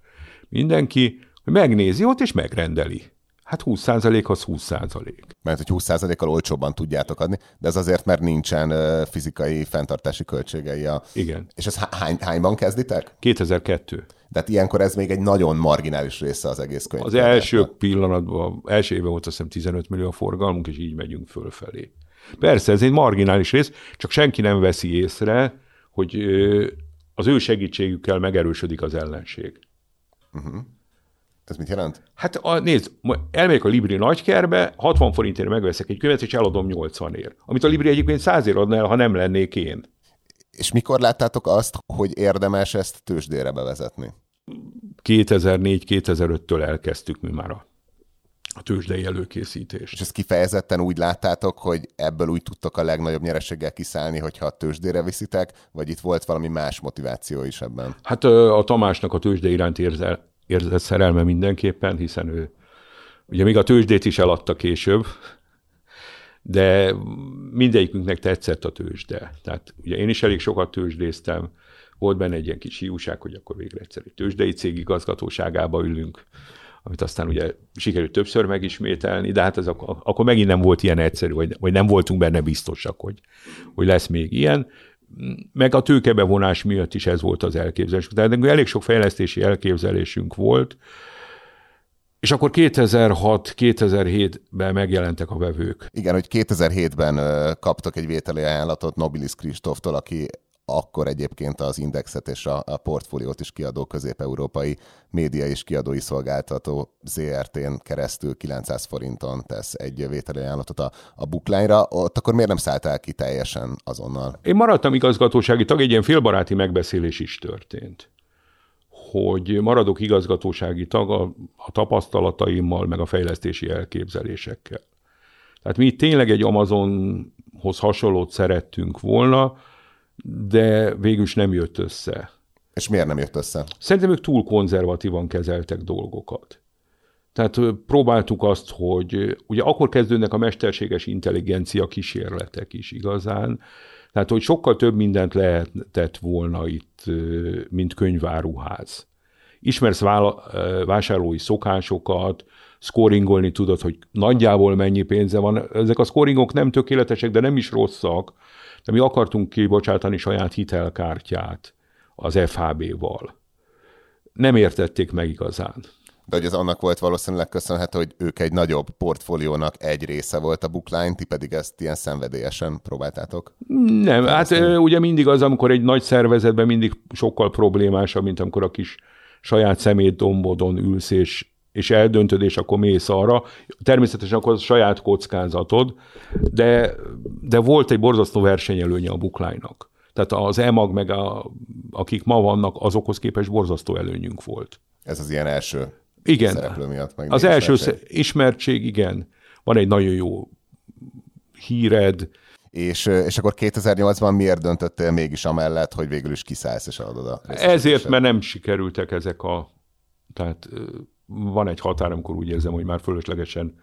mindenki, hogy megnézi ott és megrendeli. Hát 20% az 20%. Mert hogy 20%-kal olcsóbban tudjátok adni, de ez azért, mert nincsen fizikai fenntartási költségei. A... Igen. És ez hány, hányban kezditek? 2002. De hát ilyenkor ez még egy nagyon marginális része az egész könyv. Az első pillanatban, első évben volt azt hiszem 15 millió a forgalmunk, és így megyünk fölfelé. Persze, ez egy marginális rész, csak senki nem veszi észre, hogy az ő segítségükkel megerősödik az ellenség. Uh-huh. Ez mit jelent? Hát a, nézd, elmegyek a Libri nagykerbe, 60 forintért megveszek egy könyvet, és eladom 80 ér. Amit a Libri egyébként 100 ér adna el, ha nem lennék én. És mikor láttátok azt, hogy érdemes ezt tőzsdére bevezetni? 2004-2005-től elkezdtük mi már a a tőzsdei előkészítés. És ezt kifejezetten úgy láttátok, hogy ebből úgy tudtok a legnagyobb nyereséggel kiszállni, hogyha a tőzsdére viszitek, vagy itt volt valami más motiváció is ebben? Hát a Tamásnak a tőzsde iránt érzel, érzett szerelme mindenképpen, hiszen ő ugye még a tőzsdét is eladta később, de mindegyikünknek tetszett a tőzsde. Tehát ugye én is elég sokat tőzsdéztem, volt benne egy ilyen kis hiúság, hogy akkor végre egyszer egy tőzsdei cég igazgatóságába ülünk, amit aztán ugye sikerült többször megismételni, de hát ez akkor, akkor megint nem volt ilyen egyszerű, vagy, vagy nem voltunk benne biztosak, hogy, hogy lesz még ilyen. Meg a tőkebevonás miatt is ez volt az elképzelés. Tehát elég sok fejlesztési elképzelésünk volt, és akkor 2006-2007-ben megjelentek a vevők. Igen, hogy 2007-ben kaptak egy vételi ajánlatot Nobilis Kristóftól, aki akkor egyébként az Indexet és a, a portfóliót is kiadó közép-európai média és kiadói szolgáltató ZRT-n keresztül 900 forinton tesz egy vételi ajánlatot a, a booklányra, ott akkor miért nem szálltál ki teljesen azonnal? Én maradtam igazgatósági tag, egy ilyen félbaráti megbeszélés is történt hogy maradok igazgatósági tag a, a tapasztalataimmal, meg a fejlesztési elképzelésekkel. Tehát mi tényleg egy Amazonhoz hasonlót szerettünk volna, de végül is nem jött össze. És miért nem jött össze? Szerintem ők túl konzervatívan kezeltek dolgokat. Tehát próbáltuk azt, hogy ugye akkor kezdődnek a mesterséges intelligencia kísérletek is igazán, tehát hogy sokkal több mindent lehetett volna itt, mint könyváruház. Ismersz vásárlói szokásokat, scoringolni tudod, hogy nagyjából mennyi pénze van. Ezek a scoringok nem tökéletesek, de nem is rosszak, de mi akartunk kibocsátani saját hitelkártyát az FHB-val. Nem értették meg igazán. De hogy ez annak volt valószínűleg köszönhető, hogy ők egy nagyobb portfóliónak egy része volt a bookline, ti pedig ezt ilyen szenvedélyesen próbáltátok? Nem, hát ugye mindig az, amikor egy nagy szervezetben mindig sokkal problémásabb, mint amikor a kis saját szemét dombodon ülsz, és és eldöntöd, és akkor mész arra. Természetesen akkor az saját kockázatod, de, de volt egy borzasztó versenyelőnye a bookline-nak. Tehát az EMAG, meg a, akik ma vannak, azokhoz képest borzasztó előnyünk volt. Ez az ilyen első igen. szereplő miatt. Meg az első ismertség. ismertség, igen. Van egy nagyon jó híred. És, és akkor 2008-ban miért döntöttél mégis amellett, hogy végül is kiszállsz és adod a Ezért, mert nem sikerültek ezek a... Tehát van egy határ, amikor úgy érzem, hogy már fölöslegesen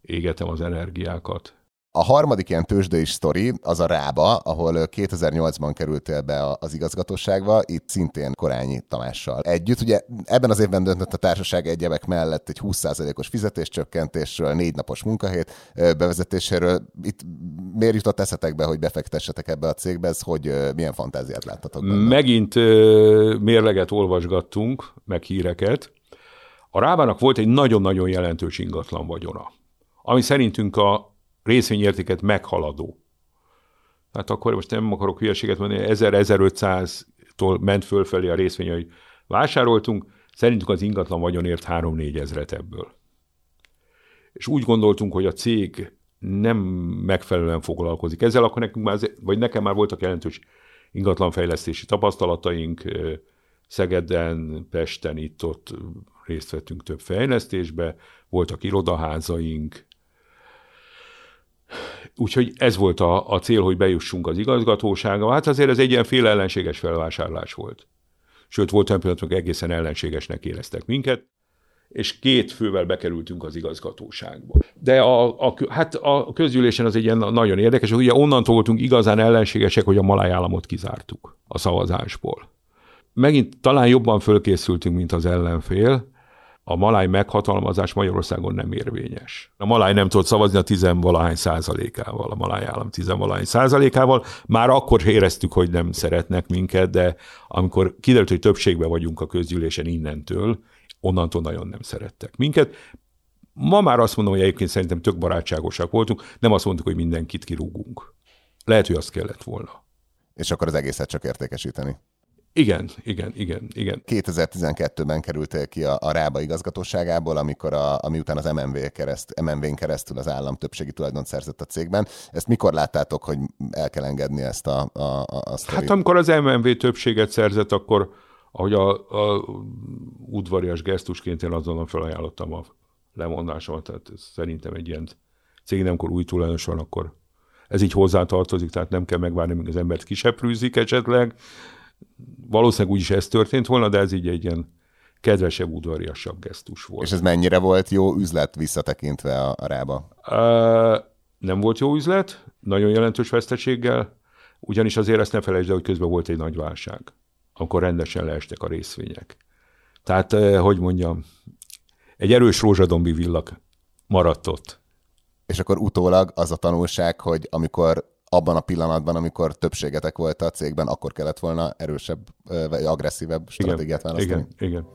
égetem az energiákat. A harmadik ilyen tőzsdei sztori az a Rába, ahol 2008-ban kerültél be az igazgatóságba, itt szintén Korányi Tamással együtt. Ugye ebben az évben döntött a társaság egyebek mellett egy 20%-os fizetéscsökkentésről, négy napos munkahét bevezetéséről. Itt miért jutott eszetekbe, hogy befektessetek ebbe a cégbe? Ez hogy milyen fantáziát láttatok benne? Megint mérleget olvasgattunk, meg híreket, a Rábának volt egy nagyon-nagyon jelentős ingatlan vagyona, ami szerintünk a részvényértéket meghaladó. Tehát akkor most nem akarok hülyeséget mondani, 1000-1500-tól ment fölfelé a részvény, hogy vásároltunk, szerintünk az ingatlan vagyonért 3-4 ezret ebből. És úgy gondoltunk, hogy a cég nem megfelelően foglalkozik ezzel, akkor nekünk már, vagy nekem már voltak jelentős ingatlanfejlesztési tapasztalataink, Szegeden, Pesten, itt-ott részt vettünk több fejlesztésbe, voltak irodaházaink, Úgyhogy ez volt a, a cél, hogy bejussunk az igazgatósága. Hát azért ez egy ilyen fél ellenséges felvásárlás volt. Sőt, volt olyan pillanat, egészen ellenségesnek éreztek minket, és két fővel bekerültünk az igazgatóságba. De a, a, hát a közgyűlésen az egy ilyen nagyon érdekes, hogy ugye onnantól voltunk igazán ellenségesek, hogy a malájállamot kizártuk a szavazásból. Megint talán jobban fölkészültünk, mint az ellenfél, a maláj meghatalmazás Magyarországon nem érvényes. A maláj nem tudott szavazni a tizenvalahány százalékával, a maláj állam tizenvalahány százalékával. Már akkor éreztük, hogy nem szeretnek minket, de amikor kiderült, hogy többségben vagyunk a közgyűlésen innentől, onnantól nagyon nem szerettek minket. Ma már azt mondom, hogy egyébként szerintem tök barátságosak voltunk, nem azt mondtuk, hogy mindenkit kirúgunk. Lehet, hogy azt kellett volna. És akkor az egészet csak értékesíteni. Igen, igen, igen, igen. 2012-ben kerültél ki a, a Rába igazgatóságából, amikor a, ami után az MMV kereszt, MMV-n keresztül az állam többségi tulajdont szerzett a cégben. Ezt mikor láttátok, hogy el kell engedni ezt a, a, a, a Hát amikor az MMV többséget szerzett, akkor ahogy a, a udvarias gesztusként én azonnal felajánlottam a lemondásomat, tehát ez szerintem egy ilyen cég, amikor új tulajdonos van, akkor ez így hozzátartozik, tehát nem kell megvárni, míg az embert kiseprűzik esetleg, valószínűleg úgyis ez történt volna, de ez így egy ilyen kedvesebb, udvariasabb gesztus volt. És ez mennyire volt jó üzlet visszatekintve a, a rába? Uh, nem volt jó üzlet, nagyon jelentős veszteséggel, ugyanis azért ezt ne felejtsd el, hogy közben volt egy nagy válság, akkor rendesen leestek a részvények. Tehát, uh, hogy mondjam, egy erős rózsadombi villak maradt ott. És akkor utólag az a tanulság, hogy amikor abban a pillanatban, amikor többségetek volt a cégben, akkor kellett volna erősebb vagy agresszívebb stratégiát választani. Igen, igen.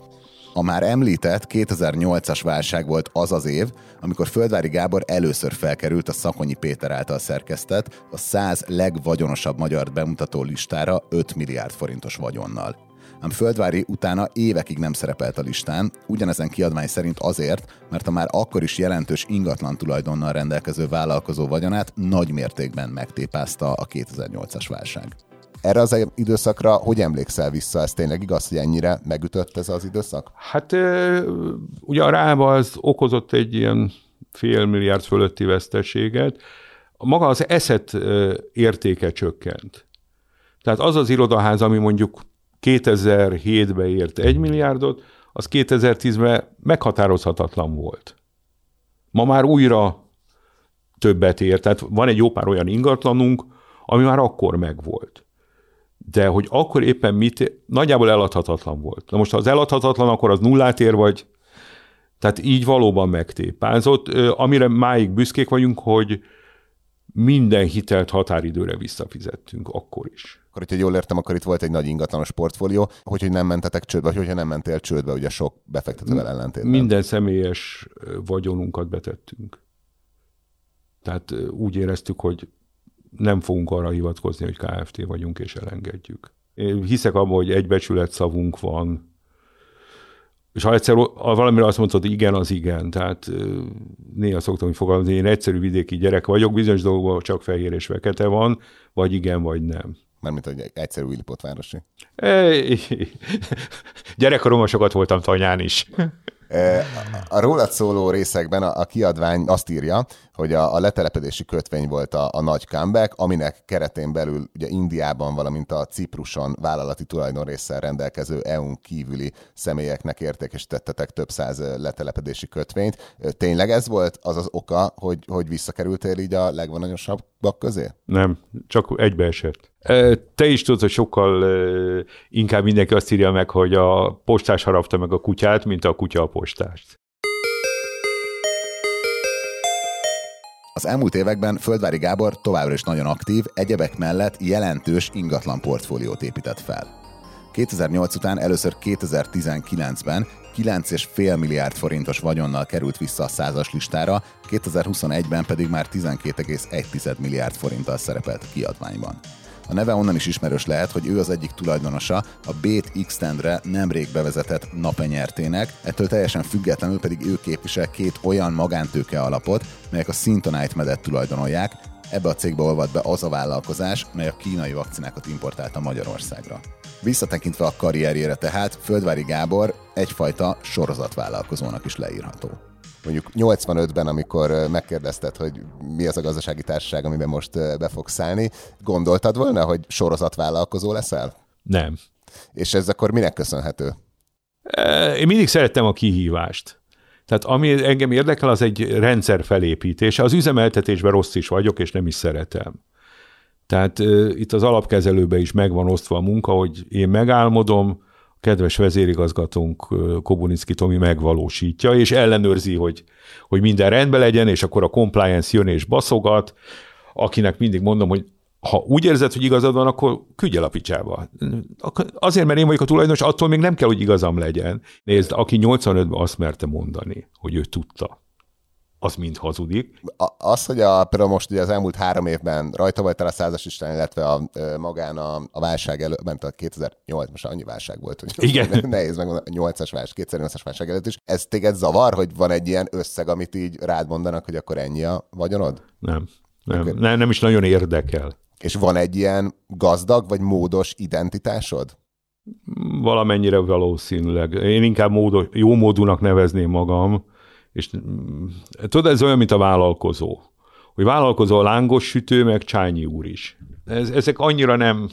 A már említett 2008-as válság volt az az év, amikor Földvári Gábor először felkerült a Szakonyi Péter által szerkesztett a 100 legvagyonosabb magyar bemutató listára 5 milliárd forintos vagyonnal. Ám Földvári utána évekig nem szerepelt a listán, ugyanezen kiadvány szerint azért, mert a már akkor is jelentős ingatlan tulajdonnal rendelkező vállalkozó vagyonát nagy mértékben megtépázta a 2008-as válság. Erre az időszakra hogy emlékszel vissza? Ez tényleg igaz, hogy ennyire megütött ez az időszak? Hát ugye a rába az okozott egy ilyen fél milliárd fölötti veszteséget. Maga az eszet értéke csökkent. Tehát az az irodaház, ami mondjuk 2007-ben ért egy milliárdot, az 2010-ben meghatározhatatlan volt. Ma már újra többet ér, tehát van egy jó pár olyan ingatlanunk, ami már akkor megvolt de hogy akkor éppen mit, nagyjából eladhatatlan volt. Na most, ha az eladhatatlan, akkor az nullát ér, vagy tehát így valóban megtépázott, amire máig büszkék vagyunk, hogy minden hitelt határidőre visszafizettünk akkor is. Akkor, hogyha jól értem, akkor itt volt egy nagy ingatlanos portfólió, hogy, hogy nem mentetek csődbe, vagy hogyha nem mentél csődbe, ugye sok befektetővel ellentétben. Minden személyes vagyonunkat betettünk. Tehát úgy éreztük, hogy nem fogunk arra hivatkozni, hogy KFT vagyunk és elengedjük. Én hiszek abban, hogy egy becsület szavunk van, és ha egyszer valamire azt mondod, hogy igen, az igen. Tehát néha szoktam hogy fogalmazni, én egyszerű vidéki gyerek vagyok, bizonyos dolgokban csak fehér és fekete van, vagy igen, vagy nem. Mármint, hogy egyszerű Illipotvárosi. Gyerekkoromban sokat voltam tanyán is. A rólad szóló részekben a kiadvány azt írja, hogy a, a letelepedési kötvény volt a, a nagy comeback, aminek keretén belül ugye Indiában, valamint a Cipruson vállalati tulajdonrészsel rendelkező EU-n kívüli személyeknek értékesítettetek több száz letelepedési kötvényt. Tényleg ez volt az az oka, hogy, hogy visszakerültél így a legvonanyosabbak közé? Nem, csak egybeesett. Te is tudod, hogy sokkal inkább mindenki azt írja meg, hogy a postás harapta meg a kutyát, mint a kutya a postást. Az elmúlt években Földvári Gábor továbbra is nagyon aktív, egyebek mellett jelentős ingatlan portfóliót épített fel. 2008 után először 2019-ben 9,5 milliárd forintos vagyonnal került vissza a százas listára, 2021-ben pedig már 12,1 milliárd forinttal szerepelt kiadványban. A neve onnan is ismerős lehet, hogy ő az egyik tulajdonosa a Bét Xtendre nemrég bevezetett napenyertének, ettől teljesen függetlenül pedig ő képvisel két olyan magántőke alapot, melyek a Sintonite medet tulajdonolják, Ebbe a cégbe olvad be az a vállalkozás, mely a kínai vakcinákat importálta Magyarországra. Visszatekintve a karrierjére tehát, Földvári Gábor egyfajta sorozatvállalkozónak is leírható mondjuk 85-ben, amikor megkérdezted, hogy mi az a gazdasági társaság, amiben most be fogsz szállni, gondoltad volna, hogy sorozatvállalkozó leszel? Nem. És ez akkor minek köszönhető? Én mindig szerettem a kihívást. Tehát ami engem érdekel, az egy rendszer felépítése. Az üzemeltetésben rossz is vagyok, és nem is szeretem. Tehát uh, itt az alapkezelőben is megvan osztva a munka, hogy én megálmodom, kedves vezérigazgatónk Kobunicki Tomi megvalósítja, és ellenőrzi, hogy, hogy minden rendben legyen, és akkor a compliance jön és baszogat, akinek mindig mondom, hogy ha úgy érzed, hogy igazad van, akkor küldj el a picsába. Azért, mert én vagyok a tulajdonos, attól még nem kell, hogy igazam legyen. Nézd, aki 85-ben azt merte mondani, hogy ő tudta, az mind hazudik. A, az, hogy a, például most ugye az elmúlt három évben rajta volt a százas Isten, illetve a, magán a, a válság előtt, ment a 2008, most annyi válság volt, hogy Igen. nehéz meg a 8-as válság, 2008-as válság előtt is. Ez téged zavar, hogy van egy ilyen összeg, amit így rád mondanak, hogy akkor ennyi a vagyonod? Nem. Nem, okay. nem, nem is nagyon érdekel. És van egy ilyen gazdag vagy módos identitásod? Valamennyire valószínűleg. Én inkább módos, jó módúnak nevezném magam, és mm, tudod, ez olyan, mint a vállalkozó. Hogy vállalkozó a lángos sütő, meg Csányi úr is. Ez, ezek annyira nem...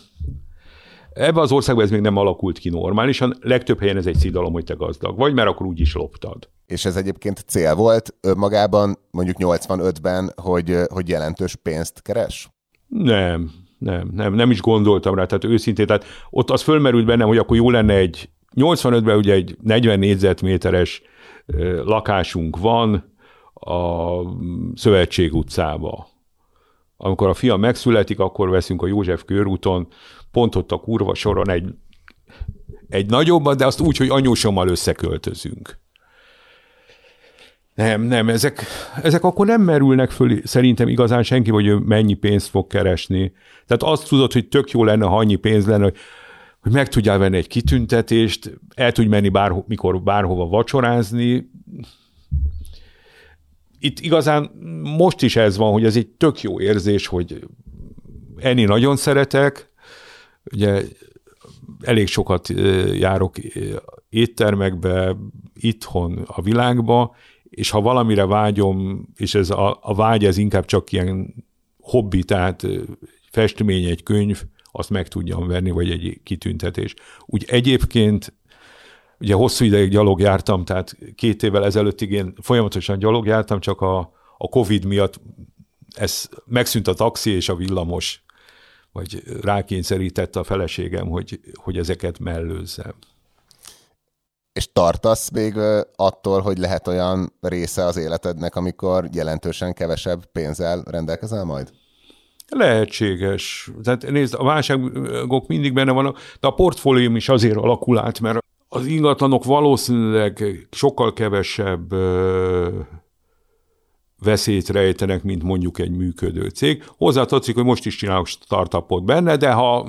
Ebben az országban ez még nem alakult ki normálisan, legtöbb helyen ez egy szidalom, hogy te gazdag vagy, mert akkor úgy is loptad. És ez egyébként cél volt magában, mondjuk 85-ben, hogy, hogy jelentős pénzt keres? Nem, nem, nem, nem is gondoltam rá, tehát őszintén, tehát ott az fölmerült bennem, hogy akkor jó lenne egy 85-ben ugye egy 40 négyzetméteres lakásunk van a Szövetség utcába. Amikor a fia megszületik, akkor veszünk a József körúton, pont ott a kurva soron egy, egy nagyobbat, de azt úgy, hogy anyósommal összeköltözünk. Nem, nem, ezek, ezek akkor nem merülnek föl szerintem igazán senki, hogy mennyi pénzt fog keresni. Tehát azt tudod, hogy tök jó lenne, ha annyi pénz lenne, hogy, hogy meg tudjál venni egy kitüntetést, el tudj menni bárho, mikor bárhova vacsorázni. Itt igazán most is ez van, hogy ez egy tök jó érzés, hogy enni nagyon szeretek, ugye elég sokat járok éttermekbe, itthon a világba, és ha valamire vágyom, és ez a, a vágy ez inkább csak ilyen hobbi, tehát festmény, egy könyv, azt meg tudjam venni, vagy egy kitüntetés. Úgy egyébként, ugye hosszú ideig gyalog jártam, tehát két évvel ezelőttig én folyamatosan gyalog jártam, csak a, a Covid miatt ez megszűnt a taxi és a villamos, vagy rákényszerítette a feleségem, hogy, hogy ezeket mellőzzem. És tartasz még attól, hogy lehet olyan része az életednek, amikor jelentősen kevesebb pénzzel rendelkezel majd? Lehetséges. Tehát nézd, a válságok mindig benne vannak, de a portfólium is azért alakul át, mert az ingatlanok valószínűleg sokkal kevesebb veszélyt rejtenek, mint mondjuk egy működő cég. Hozzátetszik, hogy most is csinálok startupot benne, de ha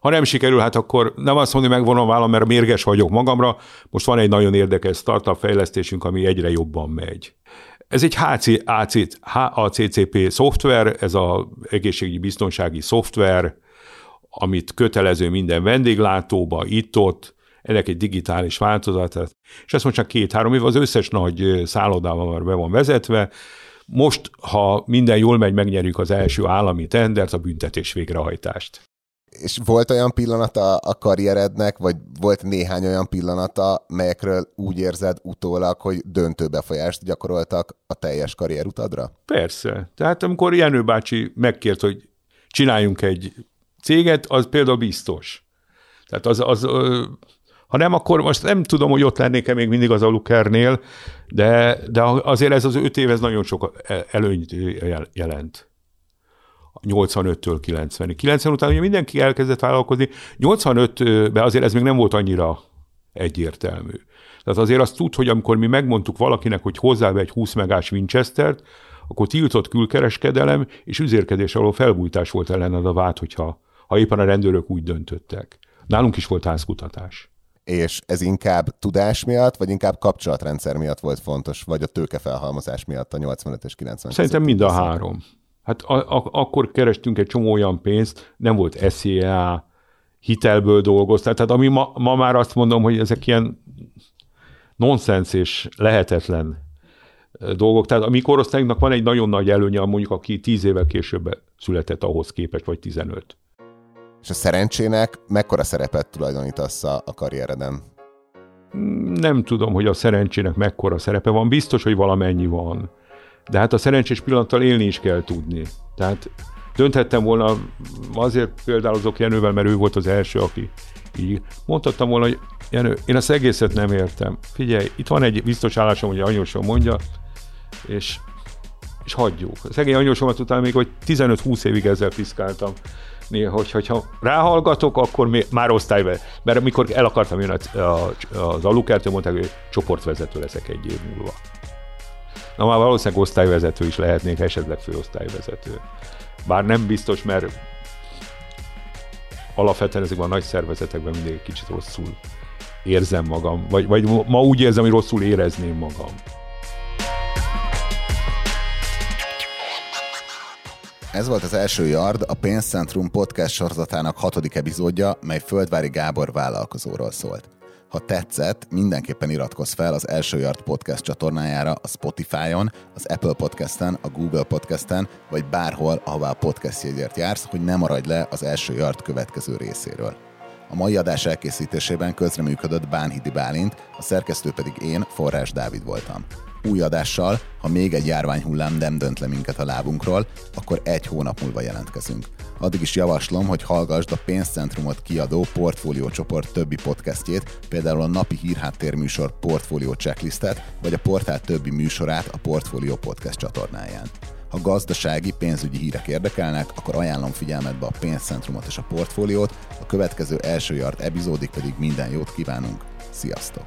ha nem sikerül, hát akkor nem azt mondani, megvonom vállam, mert mérges vagyok magamra. Most van egy nagyon érdekes startup fejlesztésünk, ami egyre jobban megy. Ez egy HC, AC, HACCP szoftver, ez az egészségügyi biztonsági szoftver, amit kötelező minden vendéglátóba, itt-ott, ennek egy digitális változat, és ez most csak két-három év, az összes nagy szállodával már be van vezetve. Most, ha minden jól megy, megnyerjük az első állami tendert, a büntetés végrehajtást és volt olyan pillanata a karrierednek, vagy volt néhány olyan pillanata, melyekről úgy érzed utólag, hogy döntő befolyást gyakoroltak a teljes karrierutadra? Persze. Tehát amikor Jenő bácsi megkért, hogy csináljunk egy céget, az például biztos. Tehát az, az ha nem, akkor most nem tudom, hogy ott lennék-e még mindig az Alukernél, de, de azért ez az öt év, ez nagyon sok előnyt jelent. 85-től 90 90 után ugye mindenki elkezdett vállalkozni. 85-ben azért ez még nem volt annyira egyértelmű. Tehát azért azt tud, hogy amikor mi megmondtuk valakinek, hogy hozzáve egy 20 megás Winchester-t, akkor tiltott külkereskedelem és üzérkedés alól felbújtás volt ellened a vád, hogyha ha éppen a rendőrök úgy döntöttek. Nálunk is volt házkutatás. És ez inkább tudás miatt, vagy inkább kapcsolatrendszer miatt volt fontos, vagy a tőkefelhalmozás miatt a 85 és 90 Szerintem mind a három. Hát a, a, akkor kerestünk egy csomó olyan pénzt, nem volt SZIA, hitelből dolgoztak. Tehát ami ma, ma már azt mondom, hogy ezek ilyen nonsens és lehetetlen dolgok. Tehát a mi korosztályunknak van egy nagyon nagy előnye, mondjuk aki tíz évvel később született ahhoz képest, vagy 15. És a szerencsének mekkora szerepet tulajdonítasz a, a karriereden? Nem tudom, hogy a szerencsének mekkora szerepe van. Biztos, hogy valamennyi van. De hát a szerencsés pillanattal élni is kell tudni. Tehát dönthettem volna, azért például azok Jenővel, mert ő volt az első, aki így mondhattam volna, hogy Jenő, én ezt egészet nem értem. Figyelj, itt van egy biztos állásom, hogy anyósom mondja, és, és hagyjuk. A szegény anyósomat utána még, hogy 15-20 évig ezzel piszkáltam. Néha, hogy, hogyha ráhallgatok, akkor még, már osztályba, mert amikor el akartam jönni az alukertől, mondták, hogy csoportvezető leszek egy év múlva. Na már valószínűleg osztályvezető is lehetnék, esetleg főosztályvezető. Bár nem biztos, mert alapvetően ezekben a nagy szervezetekben mindig kicsit rosszul érzem magam, vagy, vagy ma úgy érzem, hogy rosszul érezném magam. Ez volt az első Yard, a Pénzcentrum podcast sorozatának hatodik epizódja, mely Földvári Gábor vállalkozóról szólt. Ha tetszett, mindenképpen iratkozz fel az Első Yard Podcast csatornájára a Spotify-on, az Apple Podcast-en, a Google Podcast-en, vagy bárhol, ahová a podcast jegyért jársz, hogy ne maradj le az Első Yard következő részéről. A mai adás elkészítésében közreműködött Bánhidi Bálint, a szerkesztő pedig én, Forrás Dávid voltam. Új adással, ha még egy járványhullám nem dönt le minket a lábunkról, akkor egy hónap múlva jelentkezünk. Addig is javaslom, hogy hallgassd a pénzcentrumot kiadó Portfólió csoport többi podcastjét, például a napi hírháttérműsor Portfólió checklistet, vagy a portál többi műsorát a Portfólió podcast csatornáján. Ha gazdasági, pénzügyi hírek érdekelnek, akkor ajánlom figyelmetbe a pénzcentrumot és a portfóliót, a következő első yard epizódig pedig minden jót kívánunk. Sziasztok!